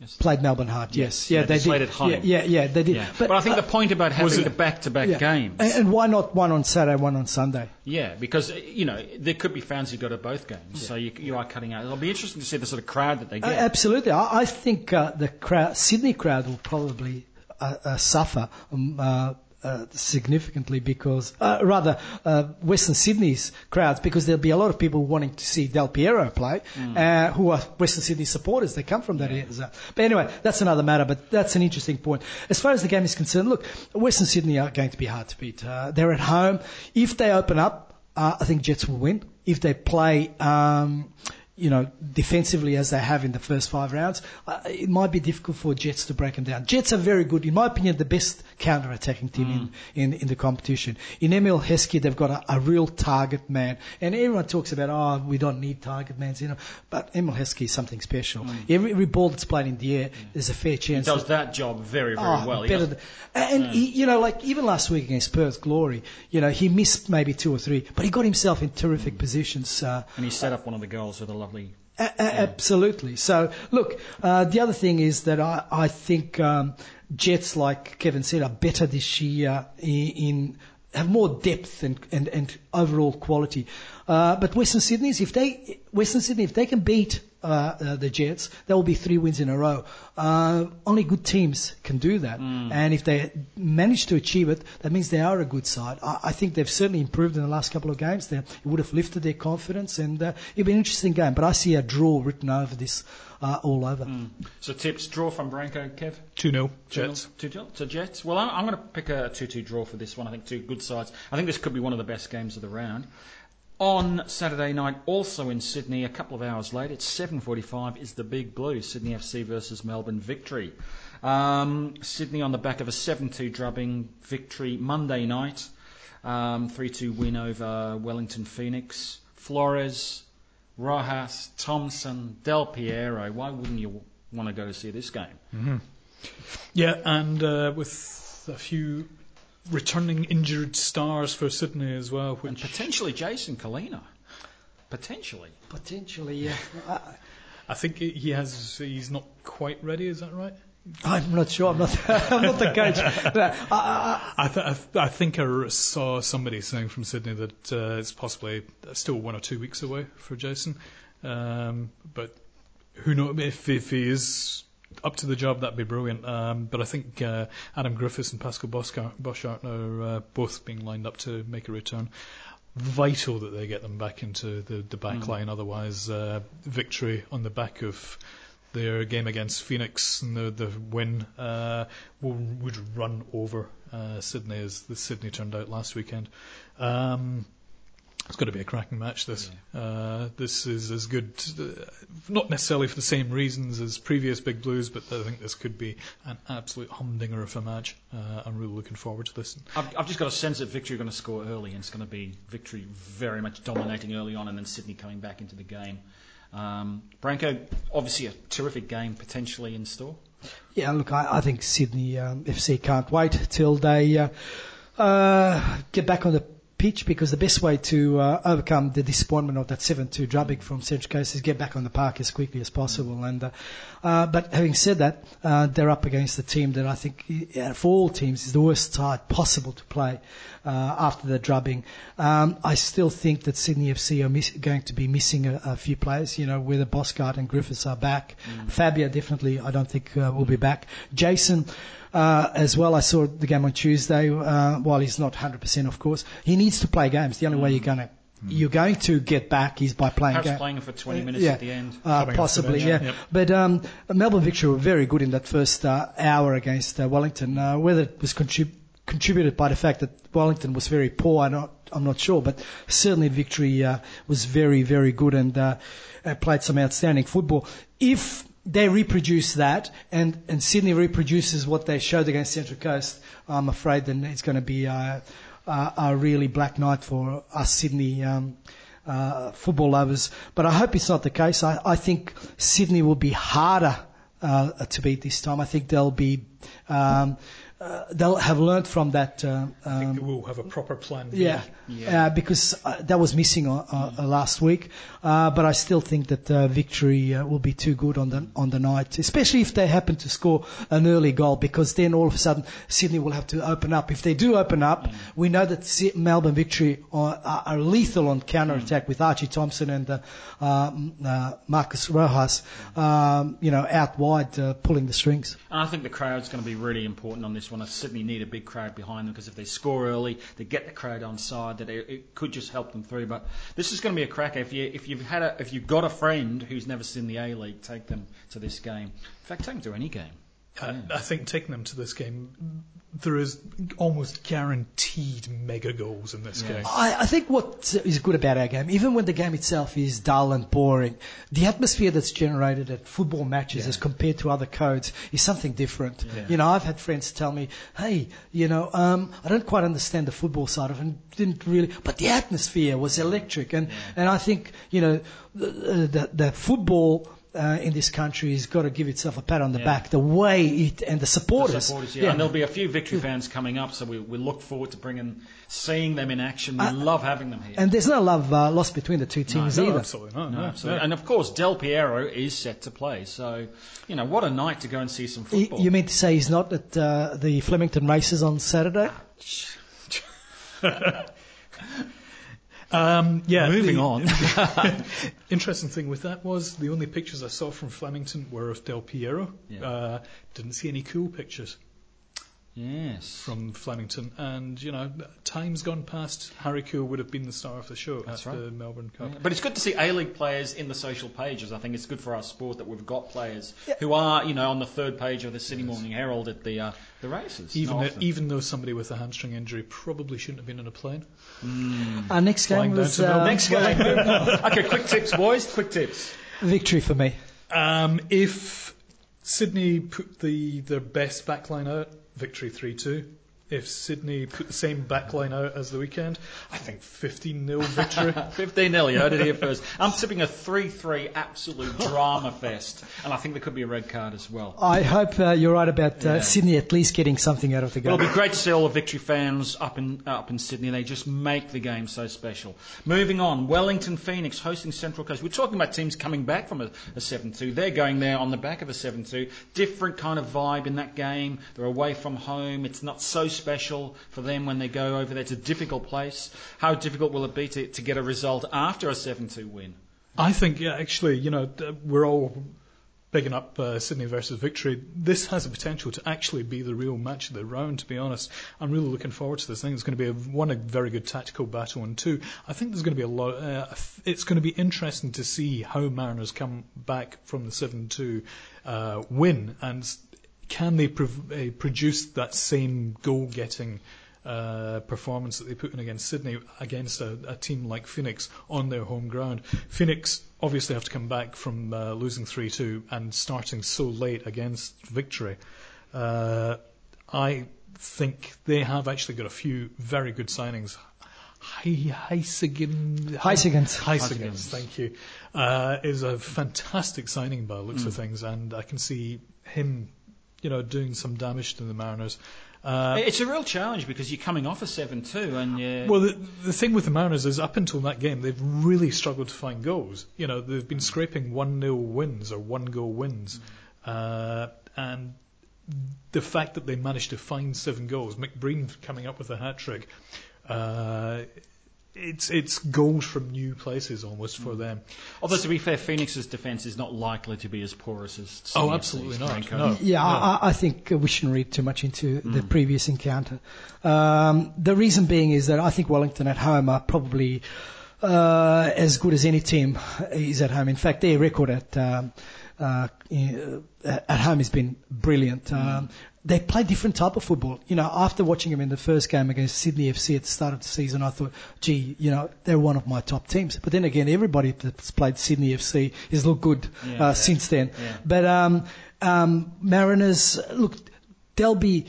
Yes. played Melbourne Heart. Yes, yeah, Yeah, they did. played at home. Yeah, yeah, yeah, they did. Yeah. But, I think uh, the point about having the back-to-back yeah. games, And, and why not one on Saturday, one on Sunday? yeah, because uh, you know there could be fans who go to both games, so you, you are cutting out. It'll be interesting to see the sort of crowd that they Uh, get. absolutely. I, I think uh, the crowd, Sydney crowd will probably uh, uh, suffer um, uh, uh, significantly because, uh, rather, uh, Western Sydney's crowds, because there'll be a lot of people wanting to see Del Piero play, uh, who are Western Sydney supporters. They come from that area. But anyway, that's another matter. But that's an interesting point. As far as the game is concerned, look, Western Sydney are going to be hard to beat. Uh, they're at home. If they open up, uh, I think Jets will win. If they play, um, you know, defensively as they have in the first five rounds, uh, it might be difficult for Jets to break them down. Jets are very good, in my opinion, the best counter-attacking team in, mm. in, in the competition. In Emile Heskey, they've got a, a real target man, and everyone talks about, oh, we don't need target men, you know, but Emile Heskey is something special. Mm. Every, every ball that's played in the air, mm. there's a fair chance. he does that- that job very, very Oh, well. Better than, and he, you know, like even last week against Perth Glory, you know, he missed maybe two or three, but he got himself in terrific positions. Uh, and he set up one of the goals with a a- a- Absolutely. So, look, uh, the other thing is that I, I think um, Jets, like Kevin said, are better this year in, in have more depth and, and, and overall quality. Uh, but Western Sydney's, if they Western Sydney, if they can beat uh, uh, the Jets, there will be three wins in a row. Uh, only good teams can do that, and if they manage to achieve it, that means they are a good side. I, I think they've certainly improved in the last couple of games. They, it would have lifted their confidence, and uh, it'll be an interesting game. But I see a draw written over this uh, all over. So tips draw from Branko, Kev. 2 0 Two nil Jets. to, to Jets. Well, I'm, I'm going to pick a 2-2 draw for this one. I think two good sides. I think this could be one of the best games of the round. On Saturday night, also in Sydney, a couple of hours late, it's 7:45. Is the Big Blue Sydney FC versus Melbourne Victory? Um, Sydney on the back of a 7-2 drubbing victory Monday night, um, 3-2 win over Wellington Phoenix. Flores, Rojas, Thompson, Del Piero. Why wouldn't you want to go to see this game? Yeah, and uh, with a few returning injured stars for Sydney as well, And potentially Jason Culina. Potentially. Potentially, yeah. I, *laughs* I think he has. He's not quite ready. Is that right? I'm not sure. I'm not. *laughs* I'm not the coach. But I, I, I, th- I, th- I think I saw somebody saying from Sydney that uh, it's possibly still one or two weeks away for Jason. Um, but who knows if, if he is up to the job, that'd be brilliant. Um, but I think uh, Adam Griffiths and Pascal Bosschaart, are uh, both being lined up to make a return. Vital that they get them back into the, the back line, otherwise, uh, victory on the back of their game against Phoenix and the, the win uh, will, would run over uh, Sydney as the Sydney turned out last weekend. Um, it's going to be a cracking match. This uh, this is as good, uh, not necessarily for the same reasons as previous Big Blues, but I think this could be an absolute humdinger of a match. Uh, I'm really looking forward to this. I've, I've just got a sense that Victory are going to score early, and it's going to be Victory very much dominating early on, and then Sydney coming back into the game. Um, Branko, obviously a terrific game potentially in store. Yeah, look, I, I think Sydney um, FC can't wait till they uh, uh, get back on the pitch because the best way to uh, overcome the disappointment of that 7-2 drubbing from Central Coast is get back on the park as quickly as possible. And uh, uh, but having said that, uh, they're up against a team that I think, uh, for all teams, is the worst side possible to play uh, after the drubbing. Um, I still think that Sydney FC are miss- going to be missing a, a few players. You know, whether Bosschaart and Griffiths are back, Fabia definitely, I don't think uh, will be back. Jason. Uh, as well, I saw the game on Tuesday. Uh, while he's not 100%, of course, he needs to play games. The only way you're going to you're going to get back is by playing Perhaps games. playing for 20 minutes yeah. at the end. Uh, possibly, the yeah. yep. But um, Melbourne Victory were very good in that first uh, hour against uh, Wellington. Uh, whether it was contrib- contributed by the fact that Wellington was very poor, I'm not, I'm not sure. But certainly Victory uh, was very, very good and uh, uh, played some outstanding football. If they reproduce that and, and Sydney reproduces what they showed against Central Coast, I'm afraid then it's going to be uh, uh, a really black night for us Sydney um, uh, football lovers. But I hope it's not the case. I, I think Sydney will be harder uh, to beat this time. I think they'll be um, uh, they'll have learned from that. Uh, I think um, we'll have a proper plan. B. yeah, Uh, because uh, that was missing uh, uh, last week. Uh, but I still think that uh, victory uh, will be too good on the on the night, especially if they happen to score an early goal, because then all of a sudden Sydney will have to open up. If they do open up, we know that Si- Melbourne victory are, are, are lethal on counter attack with Archie Thompson and uh, um, uh, Marcus Rojas, um, you know, out wide uh, pulling the strings. And I think the crowd's going to be really important on this one. Sydney need a big crowd behind them because if they score early, they get the crowd on side. That it, it could just help them through. But this is going to be a cracker. If you if you've had a, if you've got a friend who's never seen the A League, take them to this game. In fact, take them to any game. I, I think taking them to this game, there is almost guaranteed mega goals in this game. I, I think what is good about our game, even when the game itself is dull and boring, the atmosphere that's generated at football matches as compared to other codes is something different. You know, I've had friends tell me, hey, you know, um, I don't quite understand the football side of it, and didn't really, but the atmosphere was electric. And, and I think, you know, the, the, the football uh, in this country has got to give itself a pat on the Yeah. back. The way it, and the The supporters. supporters, yeah. And there'll be a few victory fans coming up, so we, we look forward to bringing, seeing them in action. We love having them here. And there's no love uh, lost between the two teams No, either. absolutely not. No, no. absolutely. And of course, Del Piero is set to play. So, you know, what a night to go and see some football. You mean to say he's not at uh, the Flemington races on Saturday? *laughs* Um, yeah. Moving the- on. *laughs* *laughs* Interesting thing with that was the only pictures I saw from Flemington were of Del Piero. Yeah. Uh, didn't see any cool pictures yes. from Flemington. And, you know, time's gone past. Harry Kewell would have been the star of the show That's at right. the Melbourne Cup. But it's good to see A-League players in the social pages. I think it's good for our sport that we've got players who are, you know, on the third page of the Sydney Morning Herald at the uh, the races. Even, Not though, even though somebody with a hamstring injury probably shouldn't have been on a plane. Our next Flying game down was uh, Next game. *laughs* okay, quick tips, boys. Quick tips. victory for me. Um, if Sydney put the their best backline out, victory 3 2. If Sydney put the same backline out as the weekend, I think 15 0 *laughs* victory. 15 0, you heard it here first. I'm tipping a 3 3 absolute drama fest, and I think there could be a red card as well. I hope uh, you're right about uh, Yeah. Sydney at least getting something out of the game. Well, it'll be great to see all the victory fans up in up in Sydney. They just make the game so special. Moving on, Wellington Phoenix hosting Central Coast. We're talking about teams coming back from a, a 7-2. They're going there on the back of a 7-2. Different kind of vibe in that game. They're away from home. It's not so special for them when they go over there. It's a difficult place. How difficult will it be to, to get a result after a 7-2 win? I think, yeah, actually, you know, we're all picking up uh, Sydney versus Victory. This has the potential to actually be the real match of the round, to be honest. I'm really looking forward to this. I think it's going to be, a, one, a very good tactical battle, and two, I think there's going to be a lot, uh, it's going to be interesting to see how Mariners come back from the 7-2 uh, win, and can they prov- uh, produce that same goal-getting uh, performance that they put in against Sydney against a, a team like Phoenix on their home ground. Phoenix obviously have to come back from uh, losing 3-2 and starting so late against victory. Uh, I think they have actually got a few very good signings. Heisigen, Huysegems. Huysegems, thank you, uh, is a fantastic signing by the looks of things, and I can see him you know, doing some damage to the Mariners. Uh, it's a real challenge because you're coming off a 7-2 and you well, the, the thing with the Mariners is up until that game, they've really struggled to find goals. You know, they've been scraping 1-0 wins or one-goal wins. Uh, and the fact that they managed to find seven goals, McBreen coming up with a hat trick, uh, it's it's goals from new places almost for them. Although to be fair, Phoenix's defence is not likely to be as porous as Oh, absolutely not. No. Yeah, No. I, I think we shouldn't read too much into the previous encounter. Um, the reason being is that I think Wellington at home are probably uh, as good as any team is at home. In fact, their record at um, uh, uh, at home has been brilliant. Um, they play different type of football. You know, after watching them in the first game against Sydney FC at the start of the season, I thought, gee, you know, they're one of my top teams. But then again, everybody that's played Sydney FC has looked good Yeah, uh, yeah. since then. Yeah. But um, um, Mariners, look, they'll be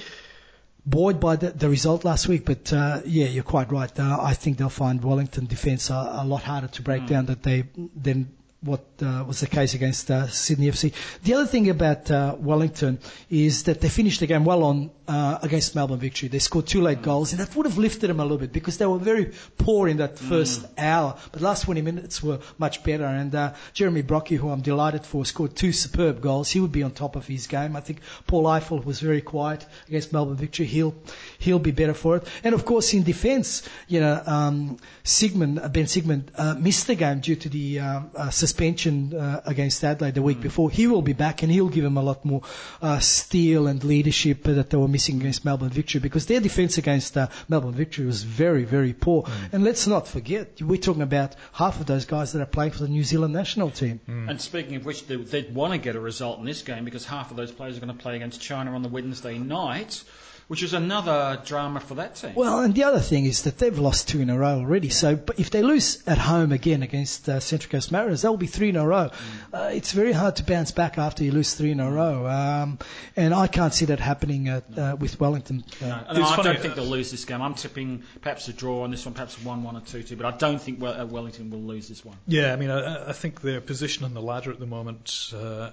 buoyed by the, the result last week. But uh, yeah, you're quite right. Uh, I think they'll find Wellington defence a, a lot harder to break down that they than what uh, was the case against uh, Sydney FC. The other thing about uh, Wellington is that they finished the game well on uh, against Melbourne Victory. They scored two late goals, and that would have lifted them a little bit because they were very poor in that first hour. But last 20 minutes were much better. And uh, Jeremy Brockie, who I'm delighted for, scored two superb goals. He would be on top of his game. I think Paul Ifill was very quiet against Melbourne Victory. He'll he'll be better for it. And of course, in defence, you know, um, Sigmund, uh, Ben Sigmund uh, missed the game due to the um, uh, suspension uh, against Adelaide the week before. He will be back, and he'll give them a lot more uh, steel and leadership that they were missing against Melbourne Victory because their defence against uh, Melbourne Victory was very, very poor. And let's not forget, we're talking about half of those guys that are playing for the New Zealand national team. And speaking of which, they, they'd want to get a result in this game because half of those players are going to play against China on the Wednesday night, which is another drama for that team. Well, and the other thing is that they've lost two in a row already. So, but if they lose at home again against uh, Central Coast Mariners, they'll be three in a row. Uh, it's very hard to bounce back after you lose three in a row. Um, and I can't see that happening at, uh, with Wellington. Uh, No, no, I funny, don't think uh, they'll lose this game. I'm tipping perhaps a draw on this one, perhaps a 1 1 or 2 2, but I don't think uh, Wellington will lose this one. Yeah, I mean, I, I think their position on the ladder at the moment, uh,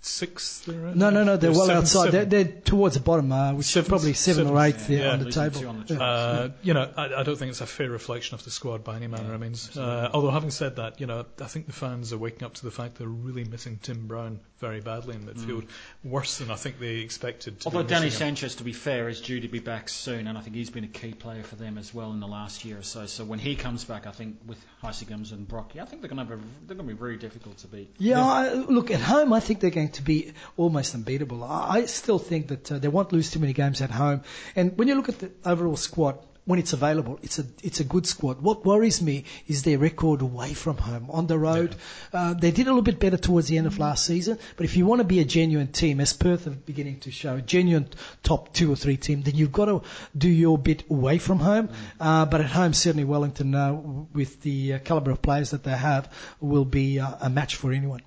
sixth. They're no, no, no, they're, well seventh, outside. seventh. They're, they're towards the bottom, uh, which is probably seven or eighth seventh, there yeah, on the table. on the Uh, you know, I, I don't think it's a fair reflection of the squad by any manner of means. Uh, although having said that, you know, I think the fans are waking up to the fact they're really missing Tim Brown very badly in midfield, worse than I think they expected. To Although Danny missing him. Sanchez, to be fair, is due to be back soon, and I think he's been a key player for them as well in the last year or so. So when he comes back, I think with Huysegems and Brockie, I think they're going to have they're going to be very difficult to beat. Yeah, I, look, at home, I think they're going to be almost unbeatable. I, I still think that uh, they won't lose too many games at home. And when you look at the overall squad, when it's available, it's a it's a good squad. What worries me is their record away from home on the road. Uh, they did a little bit better towards the end of last season, but if you want to be a genuine team, as Perth are beginning to show, a genuine top two or three team, then you've got to do your bit away from home. Uh, but at home, certainly Wellington, uh, with the uh, calibre of players that they have, will be uh, a match for anyone.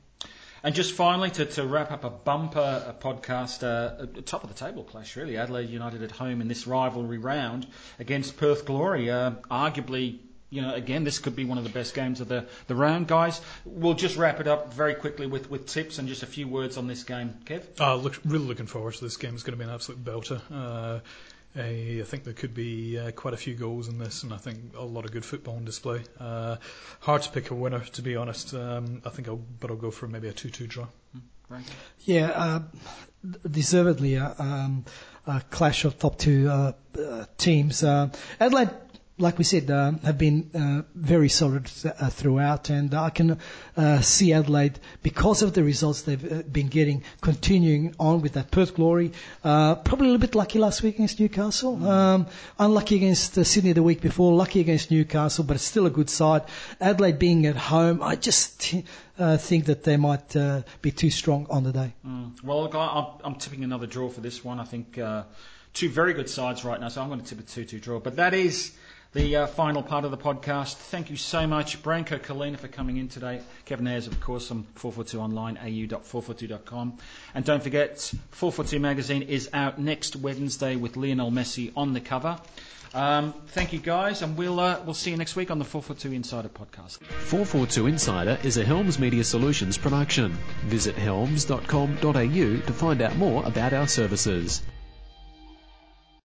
And just finally, to, to wrap up a bumper uh podcast, uh, a top of the table clash, really. Adelaide United at home in this rivalry round against Perth Glory. Uh, arguably, you know, again, this could be one of the best games of the, the round, guys. We'll just wrap it up very quickly with, with tips and just a few words on this game. Kev? Uh, look, really looking forward to this game. It's going to be an absolute belter. Uh, I I think there could be uh, quite a few goals in this, and I think a lot of good football on display. Uh, hard to pick a winner, to be honest. Um, I think I'll, but I'll go for maybe a two-two draw. Frank? Yeah, uh, deservedly a, um, a clash of top two uh, uh, teams. Uh, Adelaide, like we said, uh, have been uh, very solid uh, throughout, and I can uh, see Adelaide because of the results they've uh, been getting, continuing on with that Perth glory. Uh, probably a little bit lucky last week against Newcastle, um, unlucky against uh, Sydney the week before, lucky against Newcastle, but it's still a good side. Adelaide being at home, I just uh, think that they might uh, be too strong on the day. Mm. Well, look, I, I'm, I'm tipping another draw for this one. I think uh, two very good sides right now, so I'm going to tip a 2 2 draw. But that is the uh, final part of the podcast. Thank you so much, Branko Culina, for coming in today. Kevin Ayres, of course, from 442 online, au.442.com. And don't forget, 442 magazine is out next Wednesday with Lionel Messi on the cover. Um, thank you, guys, and we'll uh, we'll see you next week on the 442 Insider podcast. 442 Insider is a Helms Media Solutions production. Visit helms.com.au to find out more about our services.